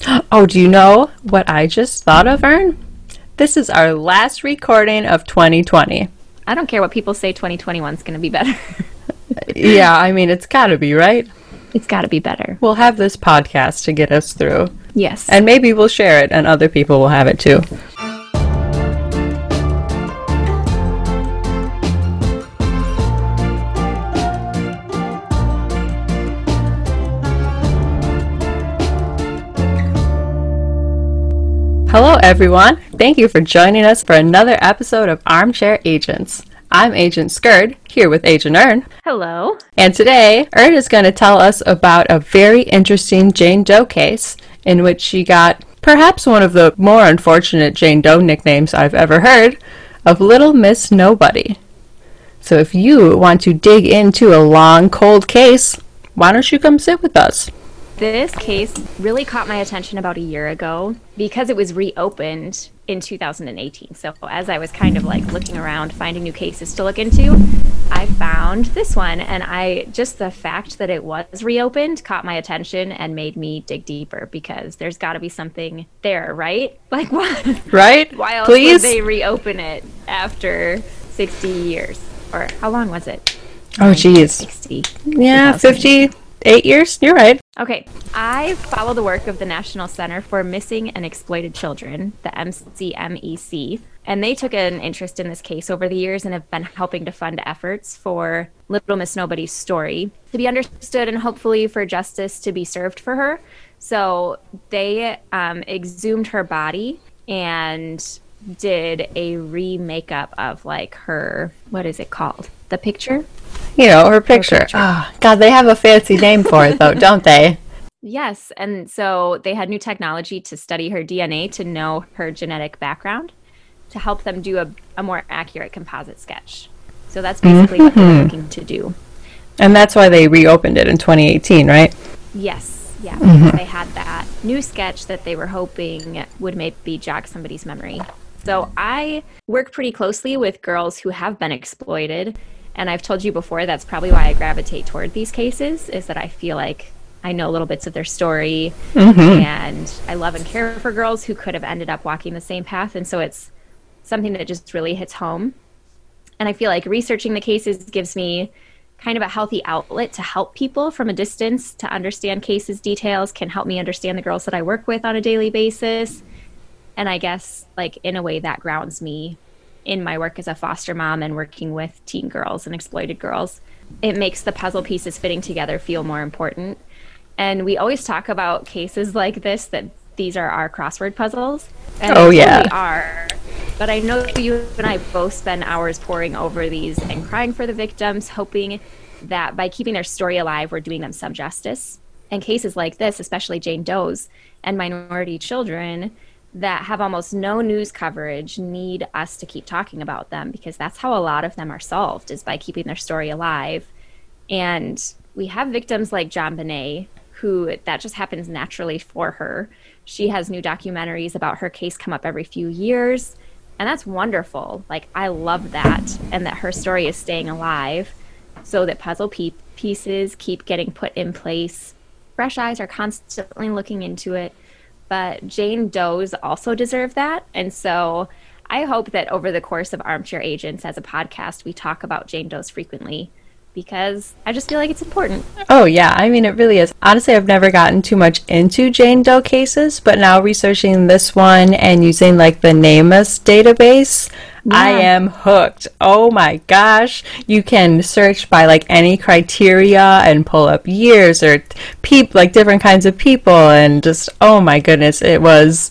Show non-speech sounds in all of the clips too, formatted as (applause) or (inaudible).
(gasps) Oh, do you know what I just thought of, Ern? This is our last recording of 2020. I don't care what people say 2021 is going to be better. (laughs) yeah, I mean, it's got to be, right? It's got to be better. We'll have this podcast to get us through. Yes. And maybe we'll share it and other people will have it too. Hello, everyone. Thank you for joining us for another episode of Armchair Agents. I'm Agent Skird, here with Agent Ern. Hello. And today, Ern is going to tell us about a very interesting Jane Doe case in which she got perhaps one of the more unfortunate Jane Doe nicknames I've ever heard of Little Miss Nobody. So if you want to dig into a long, cold case, why don't you come sit with us? This case really caught my attention about a year ago because it was reopened in 2018. So as I was kind of like looking around, finding new cases to look into, I found this one. And I just the fact that it was reopened caught my attention and made me dig deeper because there's got to be something there, right? (laughs) Like what? Right? Why else Please? would they reopen it after 60 years? Or how long was it? Oh, geez. 60. Yeah, 58 years? You're right. Okay, I follow the work of the National Center for Missing and Exploited Children, the NCMEC, and they took an interest in this case over the years and have been helping to fund efforts for Little Miss Nobody's story to be understood and hopefully for justice to be served for her. So they um, exhumed her body and did a remakeup of like her, what is it called? The picture? You know, her picture. picture. Ah, God, they have a fancy name for it, though, don't they? (laughs) Yes. And so they had new technology to study her DNA to know her genetic background to help them do a, a more accurate composite sketch. So that's basically what they're looking to do. And that's why they reopened it in 2018, right? Yes. Yeah. because They had that new sketch that they were hoping would maybe jog somebody's memory. So I work pretty closely with girls who have been exploited. And I've told you before that's probably why I gravitate toward these cases is that I feel like I know little bits of their story mm-hmm. and I love and care for girls who could have ended up walking the same path. And so it's something that just really hits home. And I feel like researching the cases gives me kind of a healthy outlet to help people from a distance to understand cases details, can help me understand the girls that I work with on a daily basis. And I guess, like, in a way, that grounds me in my work as a foster mom and working with teen girls and exploited girls. It makes the puzzle pieces fitting together feel more important. And we always talk about cases like this that these are our crossword puzzles. And Oh, yeah. totally are. But I know you and I both spend hours poring over these and crying for the victims, hoping that by keeping their story alive, we're doing them some justice. And cases like this, especially Jane Doe's and minority children that have almost no news coverage, need us to keep talking about them because that's how a lot of them are solved is by keeping their story alive. And we have victims like JonBenét, who that just happens naturally for her. She has new documentaries about her case come up every few years. And that's wonderful. Like, I love that. And that her story is staying alive so that puzzle pe- pieces keep getting put in place. Fresh eyes are constantly looking into it. But Jane Doe's also deserve that. And so I hope that over the course of Armchair Agents as a podcast, we talk about Jane Doe's frequently because I just feel like it's important. Oh, yeah. I mean, it really is. Honestly, I've never gotten too much into Jane Doe cases, but now researching this one and using like the NamUs database, I am hooked. Oh my gosh. You can search by like any criteria and pull up years or peep like different kinds of people and just, oh my goodness, it was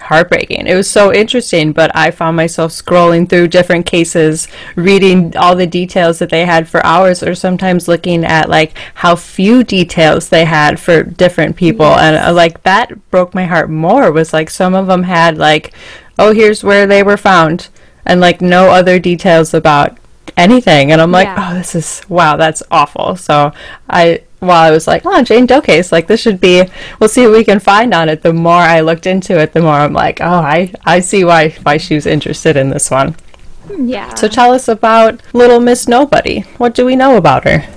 heartbreaking. It was so interesting, but I found myself scrolling through different cases, reading all the details that they had for hours, or sometimes looking at like how few details they had for different people. And uh, like that broke my heart more was like some of them had like, oh, here's where they were found, and like no other details about anything. And I'm like, Yeah. oh, this is wow, that's awful. So I while I was like, oh, Jane Doe case, like this should be, we'll see what we can find on it. The more I looked into it, the more I'm like, oh, I, I see why why she was interested in this one. Yeah. So tell us about Little Miss Nobody. What do we know about her?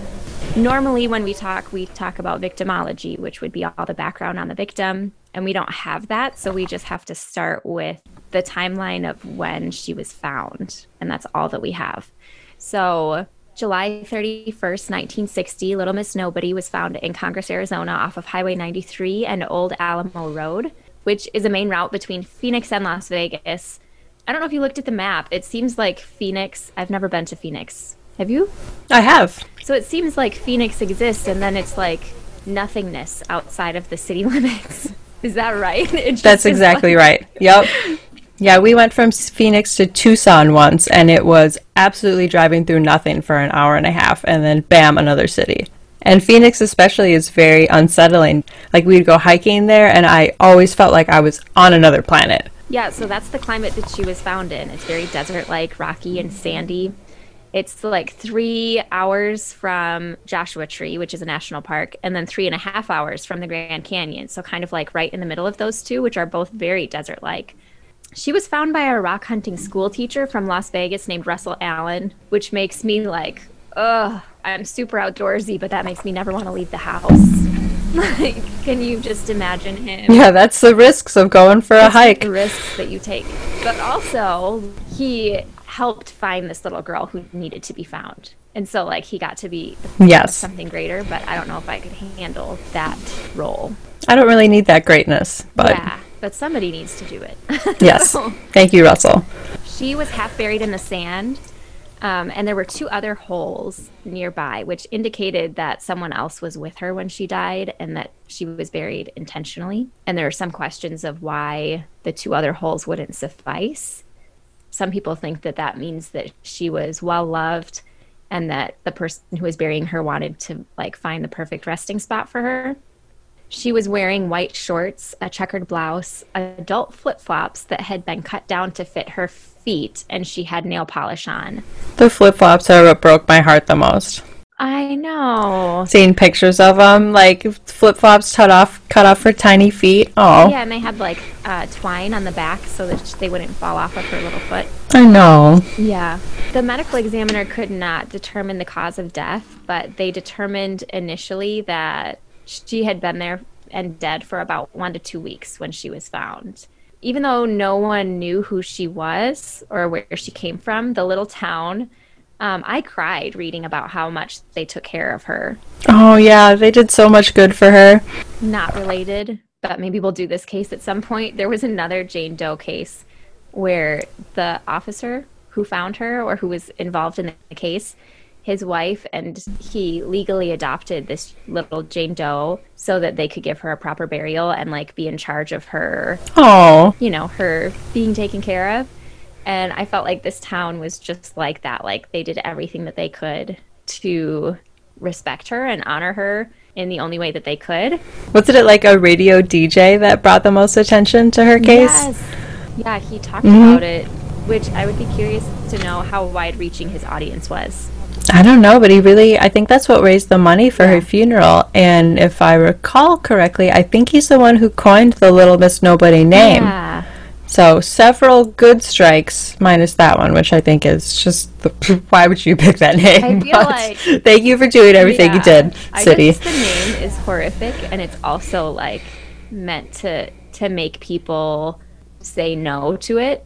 Normally, when we talk, we talk about victimology, which would be all the background on the victim. And we don't have that. So we just have to start with the timeline of when she was found. And that's all that we have. So July 31st, 1960, Little Miss Nobody was found in Congress, Arizona, off of Highway 93 and Old Alamo Road, which is a main route between Phoenix and Las Vegas. I don't know if you looked at the map. It seems like Phoenix. I've never been to Phoenix. Have you? I have. So it seems like Phoenix exists, and then it's like nothingness outside of the city (laughs) limits. Is that right? (laughs) That's exactly like... right. Yep. Yeah, we went from Phoenix to Tucson once, and it was absolutely driving through nothing for an hour and a half, and then bam, another city. And Phoenix, especially, is very unsettling. Like, we'd go hiking there, and I always felt like I was on another planet. Yeah, so that's the climate that she was found in. It's very desert like, rocky, and sandy. It's like three hours from Joshua Tree, which is a national park, and then three and a half hours from the Grand Canyon. So, kind of like right in the middle of those two, which are both very desert like. She was found by a rock hunting school teacher from Las Vegas named Russell Allen, which makes me like, ugh, I'm super outdoorsy, but that makes me never want to leave the house. (laughs) like, can you just imagine him? Yeah, that's the risks of going for that's a hike. The risks that you take. But also, he helped find this little girl who needed to be found. And so, like, he got to be yes. something greater, but I don't know if I could handle that role. I don't really need that greatness, but. Yeah but somebody needs to do it. (laughs) yes. Thank you, Russell. She was half buried in the sand, um, and there were two other holes nearby, which indicated that someone else was with her when she died and that she was buried intentionally. And there are some questions of why the two other holes wouldn't suffice. Some people think that that means that she was well loved and that the person who was burying her wanted to like find the perfect resting spot for her. She was wearing white shorts, a checkered blouse, adult flip flops that had been cut down to fit her feet, and she had nail polish on. The flip flops are what broke my heart the most. I know. Seeing pictures of them, like flip flops cut off, cut off her tiny feet. Oh. Yeah, and they had like uh, twine on the back so that they wouldn't fall off of her little foot. I know. Yeah. The medical examiner could not determine the cause of death, but they determined initially that she had been there and dead for about one to two weeks when she was found. Even though no one knew who she was or where she came from, the little town, um, I cried reading about how much they took care of her. Oh, yeah, they did so much good for her. Not related, but maybe we'll do this case at some point. There was another Jane Doe case where the officer who found her or who was involved in the case his wife and he legally adopted this little Jane Doe so that they could give her a proper burial and like be in charge of her. Oh, you know, her being taken care of. And I felt like this town was just like that. Like they did everything that they could to respect her and honor her in the only way that they could. Wasn't it like a radio DJ that brought the most attention to her case? Yes. Yeah, he talked mm-hmm. about it, which I would be curious to know how wide reaching his audience was. I don't know, but he really, I think that's what raised the money for yeah. her funeral. And if I recall correctly, I think he's the one who coined the Little Miss Nobody name. Yeah. So several good strikes, minus that one, which I think is just the, (laughs) why would you pick that name? I feel (laughs) but like thank you for doing everything yeah, you did, City. the name is horrific, and it's also like meant to to make people say no to it.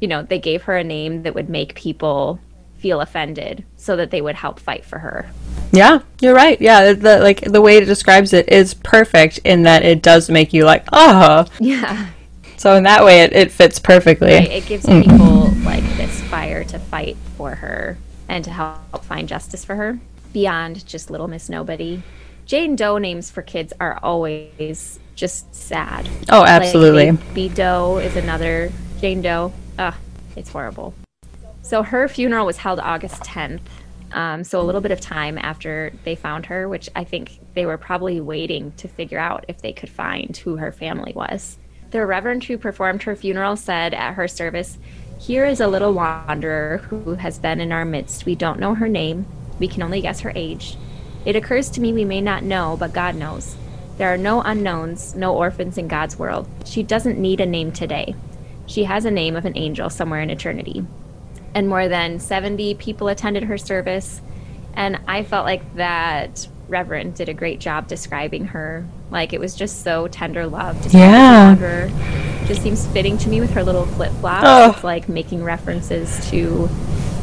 You know, they gave her a name that would make people feel offended so that they would help fight for her. Yeah, you're right. Yeah, the like the way it describes it is perfect in that it does make you like, oh. Yeah. So in that way, it, it fits perfectly. Right. It gives mm. people like this fire to fight for her and to help find justice for her beyond just Little Miss Nobody. Jane Doe names for kids are always just sad. Oh, absolutely. Like Baby Doe is another Jane Doe. Ugh, it's horrible. So her funeral was held August 10th. Um, so a little bit of time after they found her, which I think they were probably waiting to figure out if they could find who her family was. The reverend who performed her funeral said at her service, Here is a little wanderer who has been in our midst. We don't know her name. We can only guess her age. It occurs to me we may not know, but God knows. There are no unknowns, no orphans in God's world. She doesn't need a name today. She has a name of an angel somewhere in eternity and more than 70 people attended her service. And I felt like that Reverend did a great job describing her. Like it was just so tender love. Yeah. Her. Just seems fitting to me with her little flip flops. Oh. It's like making references to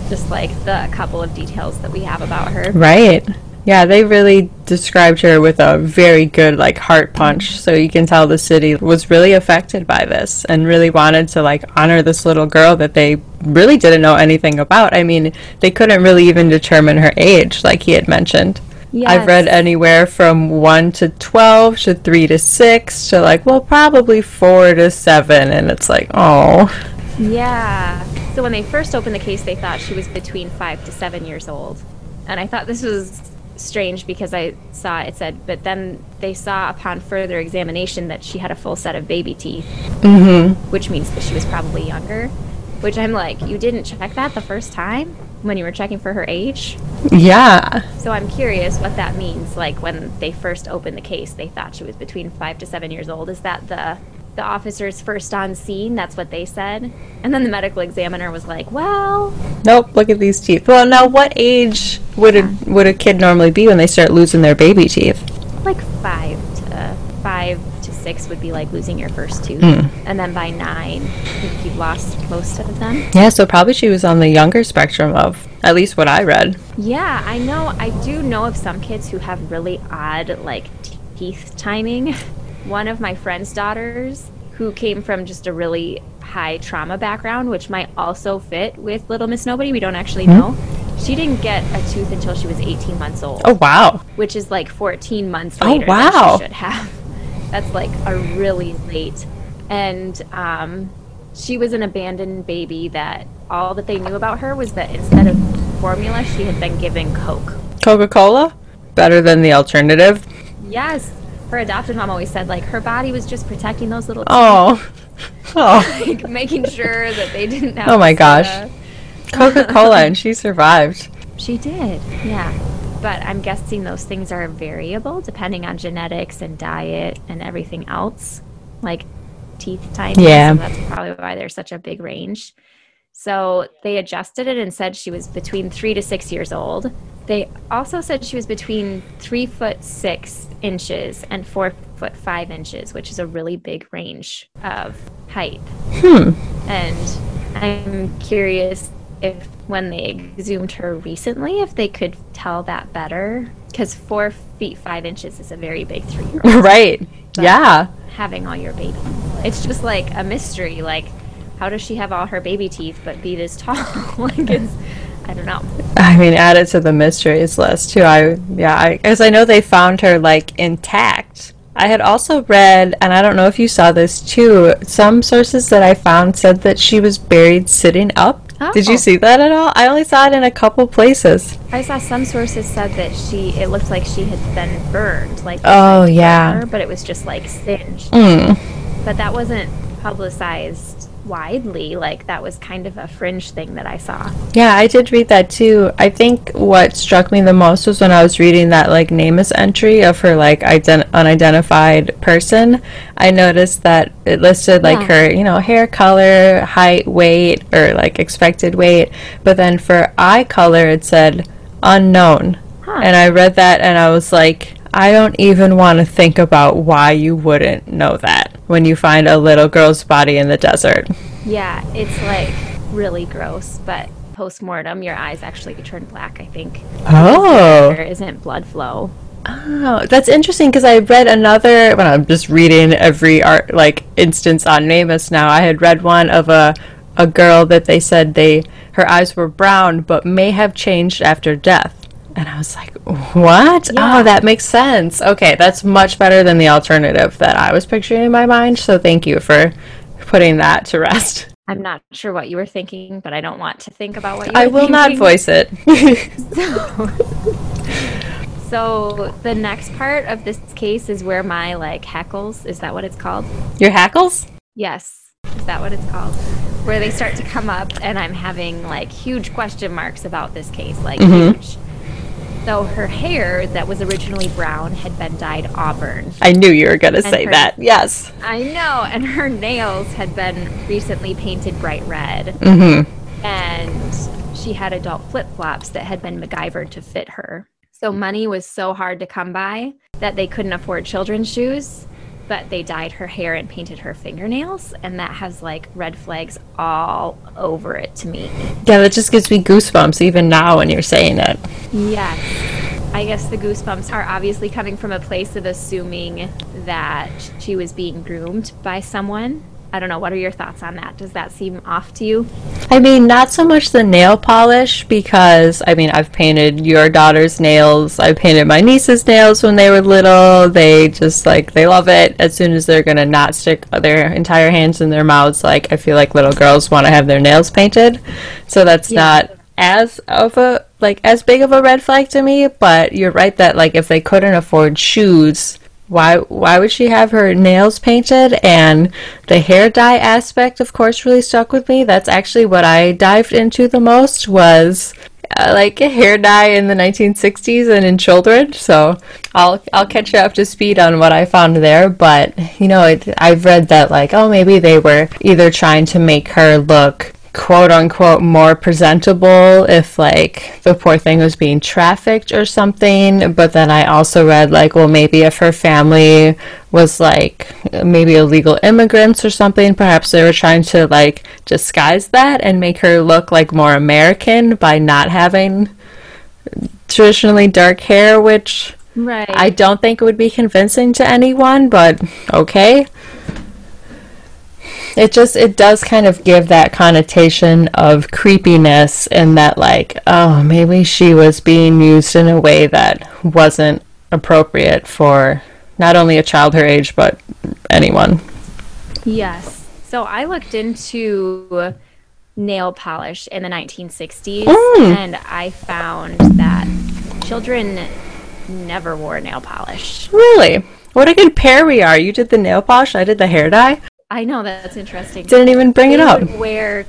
just like the couple of details that we have about her. Right. Yeah, they really described her with a very good like heart punch. So you can tell the city was really affected by this and really wanted to like honor this little girl that they really didn't know anything about. I mean, they couldn't really even determine her age like he had mentioned. I've read anywhere from 1 to 12 to 3 to 6 to like, well, probably 4 to 7 and it's like, "Oh." Yeah. So when they first opened the case, they thought she was between five to seven years old. And I thought this was strange because I saw it said, but then they saw upon further examination that she had a full set of baby teeth, Mhm. which means that she was probably younger. Which I'm like, you didn't check that the first time when you were checking for her age? Yeah. So I'm curious what that means. Like when they first opened the case, they thought she was between five to seven years old. Is that the the officers first on scene? That's what they said. And then the medical examiner was like, "Well, Nope, look at these teeth. Well, now what age would a would a kid normally be when they start losing their baby teeth? like five to five to six would be like losing your first tooth, Hmm. and then by nine, you've lost most of them." Yeah, so probably she was on the younger spectrum of at least what I read. Yeah, I know. I do know of some kids who have really odd, like, teeth timing. (laughs) One of my friend's daughters, who came from just a really high trauma background, which might also fit with Little Miss Nobody, we don't actually know. She didn't get a tooth until she was 18 months old, Oh wow. which is like 14 months Oh, later than wow. she should have. (laughs) That's like a really late. And um, she was an abandoned baby that all that they knew about her was that instead of formula, she had been given Coke. Coca-Cola? Better than the alternative. Yes, her adopted mom always said like her body was just protecting those little Oh. (laughs) Oh. like, making sure that they didn't have. Oh my uh, gosh. Coca-Cola and she survived. She did, yeah. But I'm guessing those things are variable depending on genetics and diet and everything else, like teeth timing. Yeah. So that's probably why there's such a big range. So they adjusted it and said she was between three to six years old. They also said she was between three foot six inches and four foot five inches, which is a really big range of height. Hmm. And I'm curious if when they exhumed her recently, if they could tell that better. Because four feet five inches is a very big three year old. (laughs) right. Yeah. Having all your baby. It's just like a mystery. Like, how does she have all her baby teeth but be this tall? (laughs) like, it's, I don't know. I mean, add it to the mysteries list too. I yeah, I because I know they found her like intact. I had also read, and I don't know if you saw this too. Some sources that I found said that she was buried sitting up. Did Oh. you see that at all? I only saw it in a couple places. I saw some sources said that she, it looked like she had been burned. Like, Oh, tried to burn yeah. her, but it was just like singed. Mm. But that wasn't publicized widely. Like, that was kind of a fringe thing that I saw. Yeah, I did read that too. I think what struck me the most was when I was reading that like NamUs entry of her like ident- unidentified person. I noticed that it listed like Yeah. her, you know, hair color, height, weight, or like expected weight. But then for eye color, it said unknown. Huh. And I read that and I was like, I don't even want to think about why you wouldn't know that when you find a little girl's body in the desert. Yeah, it's like really gross, but post mortem, your eyes actually turn black, I think. Oh. There isn't blood flow. Oh, that's interesting because I read another. When I'm just reading every art like instance on NamUs now, I had read one of a a girl that they said they her eyes were brown but may have changed after death, and I was like, what? Yeah. Oh, that makes sense. Okay, that's much better than the alternative that I was picturing in my mind. So thank you for putting that to rest. I'm not sure what you were thinking, but I don't want to think about what you I will not voice it. (laughs) So the next part of this case is where my like hackles, is that what it's called? Your hackles? Yes. Is that what it's called? Where they start to come up and I'm having like huge question marks about this case, like Mhm. huge. So her hair that was originally brown had been dyed auburn. I knew you were gonna say her- that. Yes. I know, and her nails had been recently painted bright red, Mm-hmm. and she had adult flip flops that had been MacGyvered to fit her. So money was so hard to come by that they couldn't afford children's shoes, but they dyed her hair and painted her fingernails, and that has like red flags all over it to me. Yeah, that just gives me goosebumps even now when you're saying it. Yes. I guess the goosebumps are obviously coming from a place of assuming that she was being groomed by someone I don't know. What are your thoughts on that? Does that seem off to you? I mean, not so much the nail polish because I mean, I've painted your daughter's nails. I painted my niece's nails when they were little. They just like they love it. As soon as they're gonna not stick their entire hands in their mouths, like I feel like little girls want to have their nails painted. So that's yeah. not as of a like as big of a red flag to me. But you're right that like if they couldn't afford shoes why why would she have her nails painted and the hair dye aspect of course really stuck with me. That's actually what i dived into the most was uh, like hair dye in the 1960s and in children. So i'll i'll catch you up to speed on what i found there. But you know it, i've read that like oh maybe they were either trying to make her look quote unquote more presentable if like the poor thing was being trafficked or something but then i also read like well maybe if her family was like maybe illegal immigrants or something perhaps they were trying to like disguise that and make her look like more american by not having traditionally dark hair which right. I don't think it would be convincing to anyone but okay it just it does kind of give that connotation of creepiness and that like oh maybe she was being used in a way that wasn't appropriate for not only a child her age but anyone. Yes. So i looked into nail polish in the 1960s mm. and i found that children never wore nail polish. Really? What a good pair we are. You did the nail polish i did the hair dye I know that's interesting. Didn't even bring they it up. wear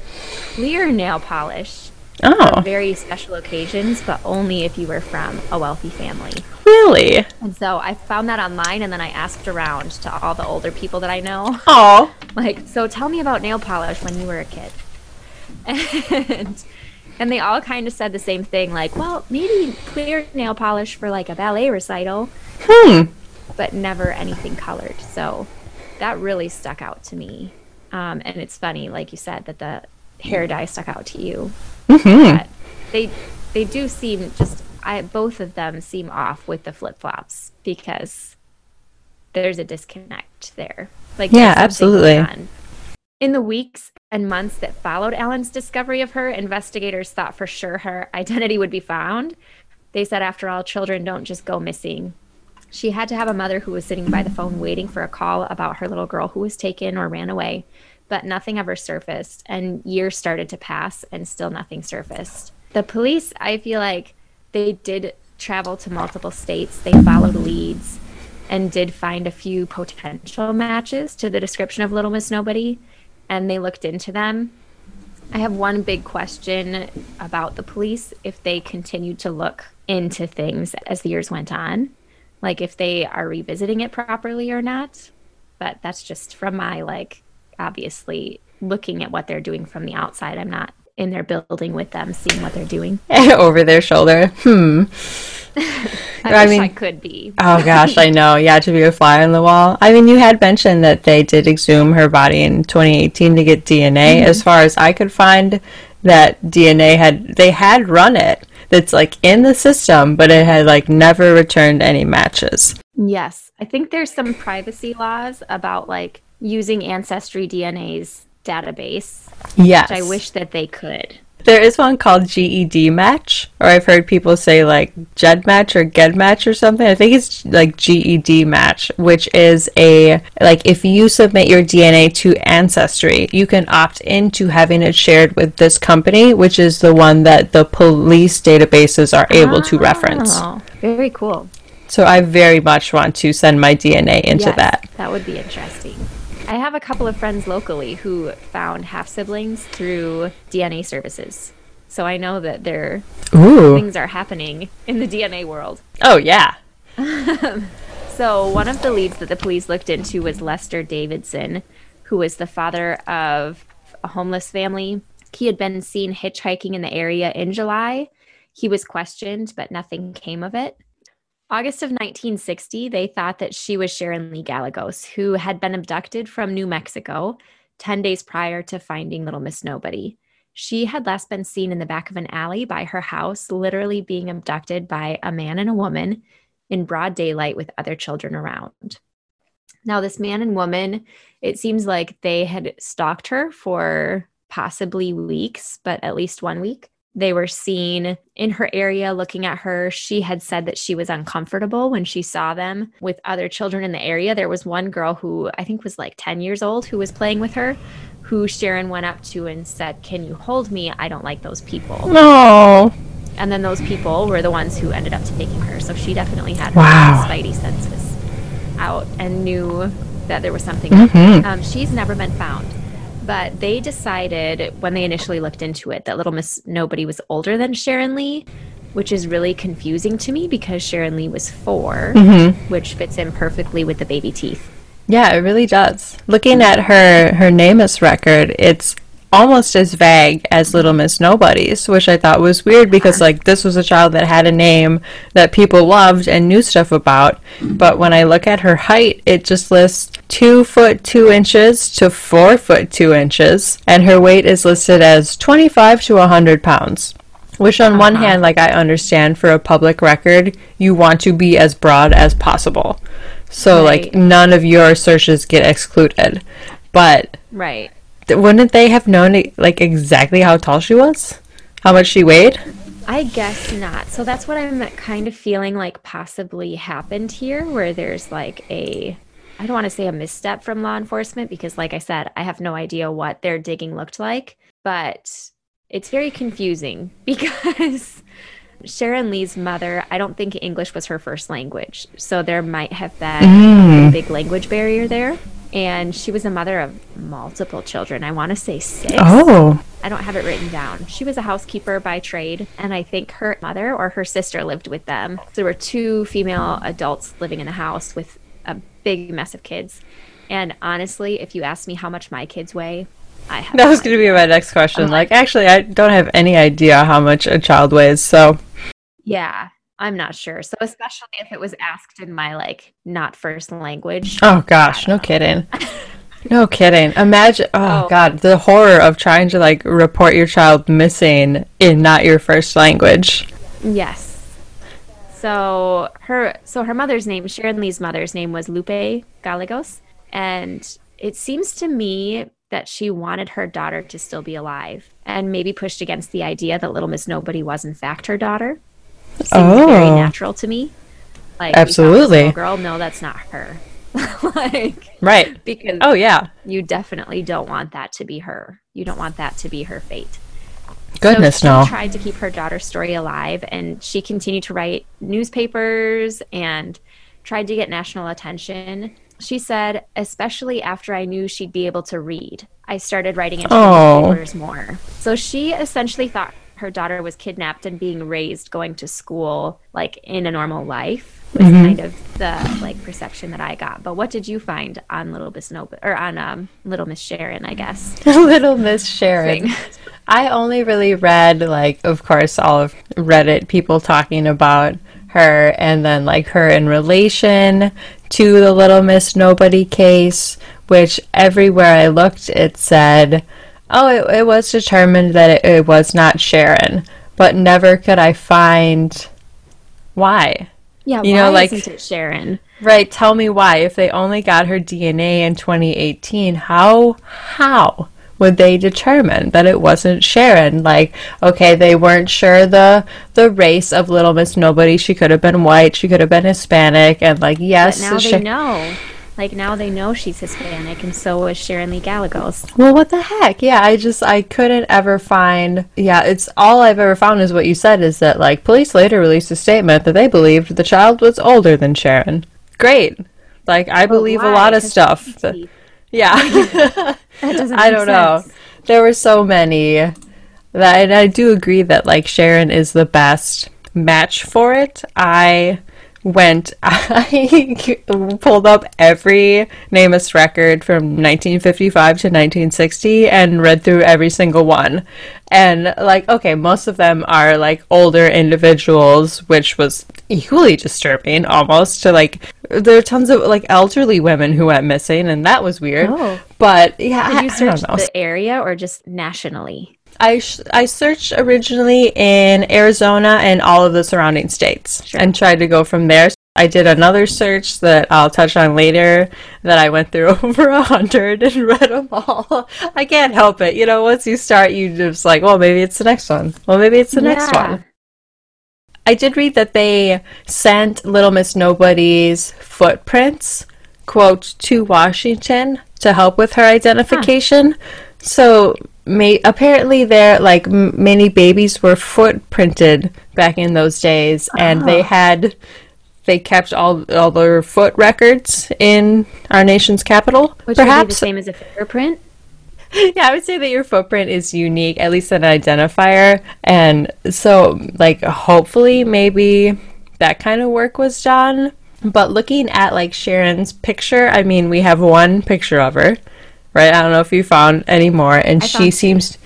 clear nail polish oh. very special occasions, but only if you were from a wealthy family. Really? And so I found that online, and then I asked around to all the older people that I know. Oh. (laughs) like, so tell me about nail polish when you were a kid. (laughs) And and they all kind of said the same thing, like, well, maybe clear nail polish for like a ballet recital. Hmm. But never anything colored. So that really stuck out to me. Um, and it's funny, like you said, that the hair dye stuck out to you. Mm-hmm. They they do seem just I both of them seem off with the flip flops because there's a disconnect there. Like yeah, absolutely. In the weeks and months that followed Allen's discovery of her, investigators thought for sure her identity would be found. They said, after all, children don't just go missing she had to have a mother who was sitting by the phone waiting for a call about her little girl who was taken or ran away, but nothing ever surfaced. And years started to pass and still nothing surfaced. The police, I feel like they did travel to multiple states, they followed leads and did find a few potential matches to the description of Little Miss Nobody, and they looked into them. I have one big question about the police if they continued to look into things as the years went on like if they are revisiting it properly or not. But that's just from my like obviously looking at what they're doing from the outside. I'm not in their building with them, seeing what they're doing (laughs) over their shoulder. Hmm. (laughs) I, I mean, I could be. oh gosh, I know. (laughs) Yeah, to be a fly on the wall. I mean, you had mentioned that they did exhume her body in 2018 to get DNA. Mm-hmm. As far as I could find, that DNA had they had run it that's like in the system, but it had like never returned any matches. Yes. I think there's some privacy laws about like using Ancestry DNA's database. Yes. Which I wish that they could. There is one called GED Match, or I've heard people say like GED Match or GED Match or something. I think it's like GED Match, which is a like if you submit your DNA to Ancestry, you can opt into having it shared with this company, which is the one that the police databases are able oh, to reference. Ah, very cool. So I very much want to send my DNA into yes, that. That would be interesting. I have a couple of friends locally who found half siblings through DNA services. So I know that there Ooh. things are happening in the DNA world. Oh yeah. (laughs) so one of the leads that the police looked into was Lester Davidson, who was the father of a homeless family. He had been seen hitchhiking in the area in July. He was questioned, but nothing came of it. August of 1960, they thought that she was Sharon Lee Gallegos, who had been abducted from New Mexico 10 days prior to finding Little Miss Nobody. She had last been seen in the back of an alley by her house, literally being abducted by a man and a woman in broad daylight with other children around. Now, this man and woman, it seems like they had stalked her for possibly weeks, but at least one week. They were seen in her area looking at her. She had said that she was uncomfortable when she saw them with other children in the area. There was one girl who I think was like 10 years old who was playing with her, who Sharon went up to and said, Can you hold me? I don't like those people. No. And then those people were the ones who ended up taking her. So she definitely had her Wow. spidey senses out and knew that there was something. Mhm. Um, she's never been found. But they decided when they initially looked into it that Little Miss Nobody was older than Sharon Lee, which is really confusing to me because Sharon Lee was 4 Mm-hmm. which fits in perfectly with the baby teeth. Yeah, it really does. Looking at her her NamUs record, it's almost as vague as Little Miss Nobody's, which I thought was weird because like this was a child that had a name that people loved and knew stuff about. But when I look at her height, it just lists two foot two inches to four foot two inches, and her weight is listed as twenty five to hundred pounds. Which on one Uh-huh. hand, like I understand for a public record, you want to be as broad as possible. So like none of your searches get excluded. But Right. th- wouldn't they have known like exactly how tall she was? How much she weighed? I guess not. So that's what I'm kind of feeling like possibly happened here, where there's like a, I don't want to say a misstep from law enforcement because, like I said, I have no idea what their digging looked like, but it's very confusing (laughs) because Sharon Lee's mother, I don't think English was her first language. So there might have been Mm. a big language barrier there. And she was a mother of multiple children. I want to say six. Oh. I don't have it written down. She was a housekeeper by trade, and I think her mother or her sister lived with them. So there were two female adults living in the house with a big mess of kids. And honestly, if you ask me how much my kids weigh, I have That was going to be my next question. I'm Like, actually, I don't have any idea how much a child weighs. So, Yeah, I'm not sure. So especially if it was asked in my like not first language. oh gosh, no kidding. (laughs) No kidding. Imagine, oh, Oh. god, the horror of trying to like report your child missing in not your first language. Yes. So her so her mother's name, Sharon Lee's mother's name was Lupe Gallegos, and it seems to me that she wanted her daughter to still be alive and maybe pushed against the idea that little Miss Nobody was in fact her daughter. Seems very Oh. natural to me. Like we found this Absolutely. girl, no, that's not her. (laughs) like Right. because Oh yeah. you definitely don't want that to be her. You don't want that to be her fate. Goodness so she no. tried to keep her daughter's story alive, and she continued to write newspapers and tried to get national attention. She said, especially after I knew she'd be able to read, I started writing into Oh. newspapers more. So she essentially thought her daughter was kidnapped and being raised, going to school like in a normal life. Was Mm-hmm. kind of the like perception that I got. But what did you find on Little Miss Nob- or on um, Little Miss Sharon? I guess. (laughs) Little Miss Sharon. I only really read like of course all of Reddit people talking about her and then like her in relation to the Little Miss Nobody case, which everywhere I looked it said, oh, it, it was determined that it, it was not Sharon, but never could I find why. Yeah, You why know, like- isn't it Sharon? Right, tell me why. If they only got her DNA in 2018, how how would they determine that it wasn't Sharon? Like, okay, they weren't sure the the race of Little Miss Nobody. She could have been white, she could have been Hispanic, and like yes, But now the they know. Like now they know she's Hispanic, and so is Sharon Lee Gallegos. Well, what the heck? Yeah, I just I couldn't ever find. Yeah, it's all I've ever found is what you said is that like police later released a statement that they believed the child was older than Sharon. Great. Like I believe a lot of stuff. that- yeah. (laughs) (laughs) That doesn't. I don't know. There were so many that and I do agree that like Sharon is the best match for it. I went (laughs) I pulled up every NamUs record from 1955 to 1960 and read through every single one. And like okay, most of them are like older individuals, which was equally disturbing almost to like there are tons of like elderly women who went missing and that was weird. Oh. But yeah, Did I- you search know. the area or just nationally? I sh- I searched originally in Arizona and all of the surrounding states Sure. and tried to go from there. I did another search that I'll touch on later that I went through (laughs) over a hundred and read them all. I can't help it. You know, once you start, you just like, well, maybe it's the next one. Well, maybe it's the next one. I did read that they sent Little Miss Nobody's footprints, quote, to Washington to help with her identification. So, may, apparently, there like m- many babies were footprinted back in those days, and they Oh. had they kept all all their foot records in our nation's capital. Which be the same as a fingerprint. yeah, I would say that your footprint is unique, at least an identifier. And so, like, hopefully, maybe that kind of work was done. But looking at like Sharon's picture, I mean, we have one picture of her, right? I don't know if you found any more, and I she found two. seems.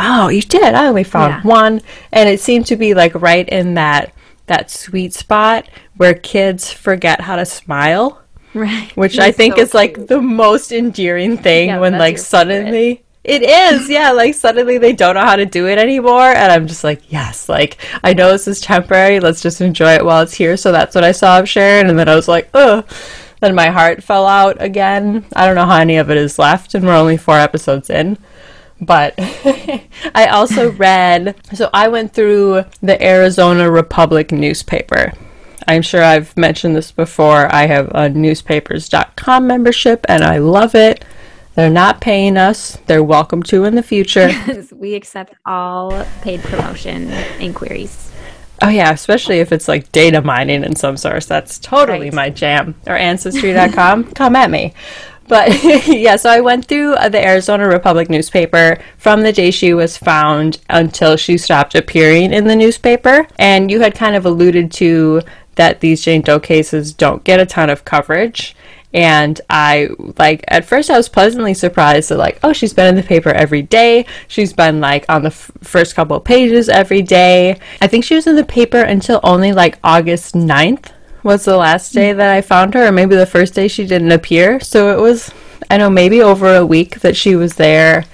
Oh, you did. I only found Yeah. one, and it seemed to be like right in that that sweet spot where kids forget how to smile Right. which I think is like the most endearing thing Yeah, when like suddenly it is yeah like suddenly they don't know how to do it anymore and I'm just like yes like I know this is temporary let's just enjoy it while it's here so that's what I saw of Sharon and then I was like ugh then my heart fell out again I don't know how any of it is left and we're only four episodes in but (laughs) I also read so I went through the Arizona Republic newspaper I'm sure I've mentioned this before. I have a newspapers.com membership and I love it. They're not paying us. They're welcome to in the future. (laughs) we accept all paid promotion inquiries. oh yeah, especially if it's like data mining in some source. That's totally Right. my jam. Or ancestry.com, (laughs) come at me. But (laughs) yeah, so I went through uh, the Arizona Republic newspaper from the day she was found until she stopped appearing in the newspaper. And you had kind of alluded to that these Jane Doe cases don't get a ton of coverage. And I, like, at first I was pleasantly surprised that, like, oh, she's been in the paper every day. She's been, like, on the f- first couple of pages every day. I think she was in the paper until only, like, August 9th was the last mm. day that I found her, or maybe the first day she didn't appear. So it was, I know, maybe over a week that she was there.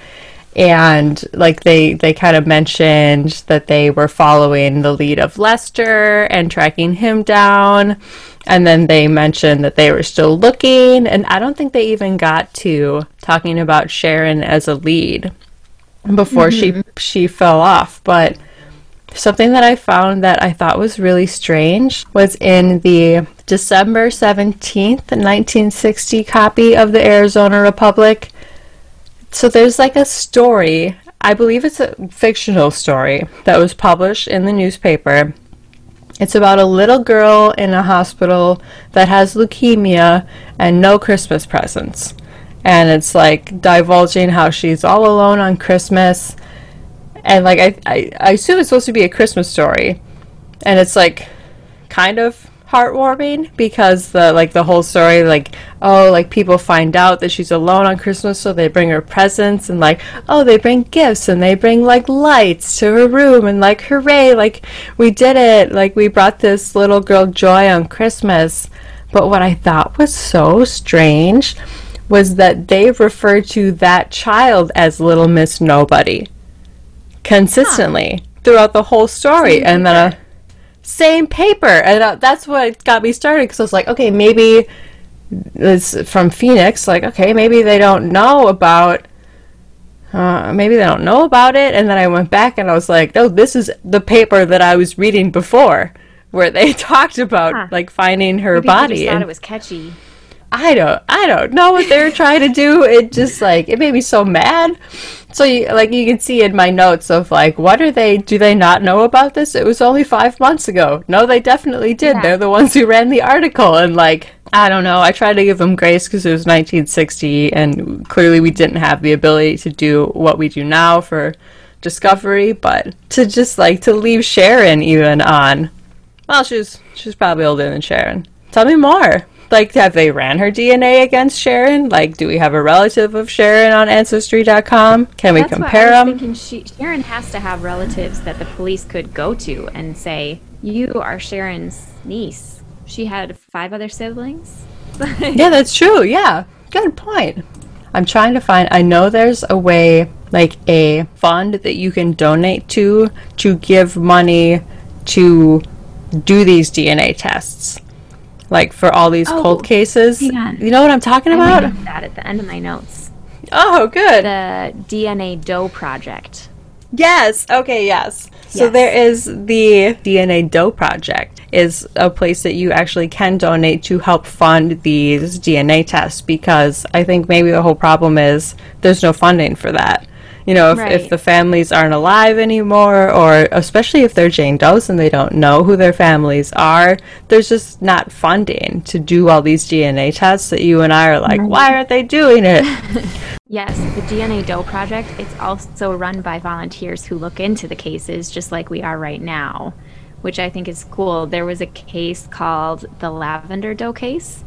And like they, they kind of mentioned that they were following the lead of Lester and tracking him down. And then they mentioned that they were still looking. And I don't think they even got to talking about Sharon as a lead before she mm-hmm. she fell off. But Something that I found that I thought was really strange was in the December 17th, 1960 copy of the Arizona Republic. So there's like a story, I believe it's a fictional story, that was published in the newspaper. It's about a little girl in a hospital that has leukemia and no Christmas presents. And it's like divulging how she's all alone on Christmas and like I, I I assume it's supposed to be a Christmas story, and it's like kind of heartwarming because the like the whole story like oh like people find out that she's alone on Christmas so they bring her presents and like oh they bring gifts and they bring like lights to her room and like hooray like we did it like we brought this little girl joy on Christmas. But what I thought was so strange was that they referred to that child as little miss nobody consistently throughout the whole story. And then uh, paper. Same paper and uh, that's what got me started because i was like okay maybe it's from phoenix like okay maybe they don't know about uh, maybe they don't know about it and then i went back and i was like no this is the paper that i was reading before where they (laughs) talked about Huh. like finding her Maybe body just thought and it was catchy. I don't I don't know what they're trying to do. It just like it made me so mad. So you like you can see in my notes of like what are they do they not know about this? It was only 5 months ago. No, they definitely did. Yeah. They're the ones who ran the article and like I don't know. I tried to give them grace cuz it was 1960 and clearly we didn't have the ability to do what we do now for discovery, but to just like to leave Sharon even on Well, she's she's probably older than Sharon. Tell me more. Like, have they ran her DNA against Sharon? Like, do we have a relative of Sharon on Ancestry.com? Can we That's compare what I was them? She, Sharon has to have relatives that the police could go to and say, "You are Sharon's niece." She had five other siblings. (laughs) Yeah, that's true. Yeah, good point. I'm trying to find. I know there's a way, like a fund that you can donate to to give money to do these DNA tests, like for all these Oh, cold cases. You know what I'm talking I about? that at the end of my notes. Oh, good. The DNA Doe Project. Yes. Okay. Yes. So there is the DNA Doe Project is a place that you actually can donate to help fund these DNA tests because I think maybe the whole problem is there's no funding for that. You know, if, if the families aren't alive anymore, or especially if they're Jane Doe's and they don't know who their families are, there's just not funding to do all these DNA tests that you and I are like, why aren't they doing it? (laughs) Yes, the DNA Doe Project. It's also run by volunteers who look into the cases just like we are right now, which I think is cool. There was a case called the Lavender Doe case,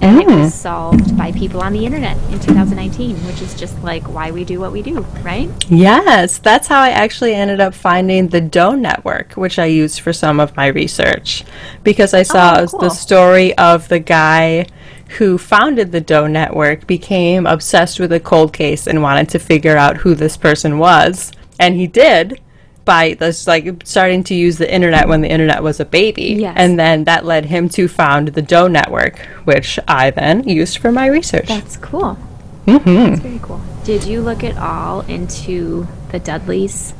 and it ah. was solved by people on the internet in 2019, which is just like why we do what we do, right? Yes, that's how I actually ended up finding the Doe Network, which I used for some of my research. Because I saw Oh, cool. the story of the guy who founded the Doe Network, became obsessed with a cold case and wanted to figure out who this person was. And he did by this like starting to use the internet when the internet was a baby. Yes. And then that led him to found the Doe Network, which I then used for my research. That's cool. hmm That's very cool. Did you look at all into the Dudleys?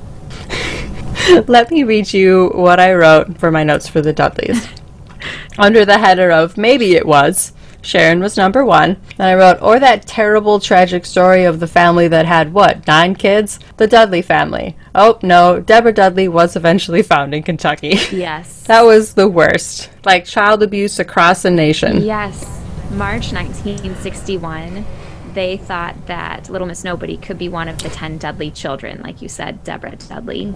(laughs) Let me read you what I wrote for my notes for the Dudleys. (laughs) Under the header of Maybe It Was, Sharon was number one. And I wrote, Or that terrible tragic story of the family that had what, nine kids? The Dudley family. Oh, no, Deborah Dudley was eventually found in Kentucky. (laughs) Yes. that was the worst. Like child abuse across the nation. Yes. March 1961, they thought that Little Miss Nobody could be one of the 10 Dudley children, like you said, Deborah Dudley.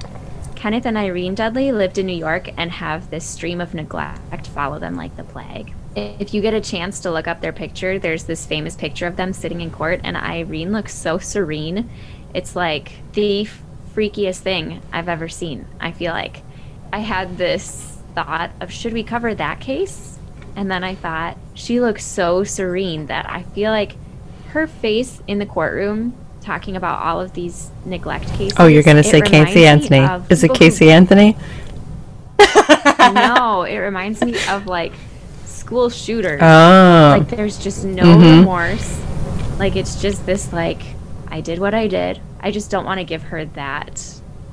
Kenneth and Irene Dudley lived in New York and have this stream of neglect follow them like the plague. If you get a chance to look up their picture, there's this famous picture of them sitting in court, and Irene looks so serene. It's like the freakiest thing I've ever seen, I feel like. I had this thought of should we cover that case? And then I thought she looks so serene that I feel like her face in the courtroom talking about all of these neglect cases. Oh, you're going to say Casey Anthony. Is it Casey Anthony? (laughs) no, it reminds me of like school shooters. Oh. Like there's just no Mhm. remorse. Like it's just this like I did what I did. I just don't want to give her that.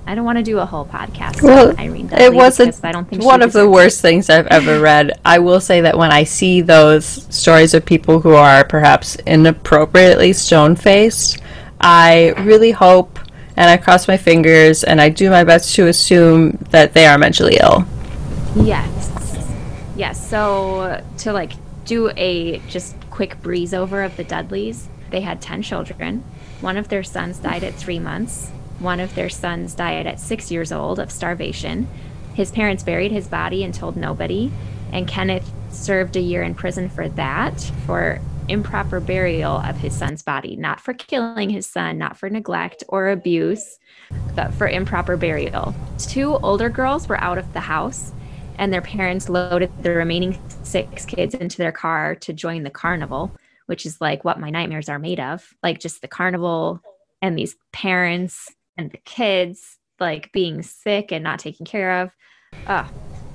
I don't want to do a whole podcast Well, on Irene Dudley it was a, I don't think one of the it. worst things I've ever (laughs) read. I will say that when I see those stories of people who are perhaps inappropriately stone faced, I really hope and I cross my fingers and I do my best to assume that they are mentally ill. Yes. Yes. So to like do a just quick breeze over of the Dudleys, they had 10 children. One of their sons died at three months. One of their sons died at six years old of starvation. His parents buried his body and told nobody. And Kenneth served a year in prison for that, for improper burial of his son's body, not for killing his son, not for neglect or abuse, but for improper burial. Two older girls were out of the house, and their parents loaded the remaining six kids into their car to join the carnival, which is like what my nightmares are made of like just the carnival and these parents and the kids like being sick and not taken care of. Ugh.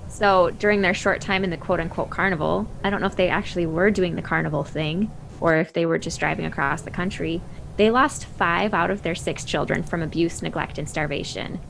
So during their short time in the quote unquote carnival, I don't know if they actually were doing the carnival thing or if they were just driving across the country. They lost five out of their six children from abuse, neglect, and starvation.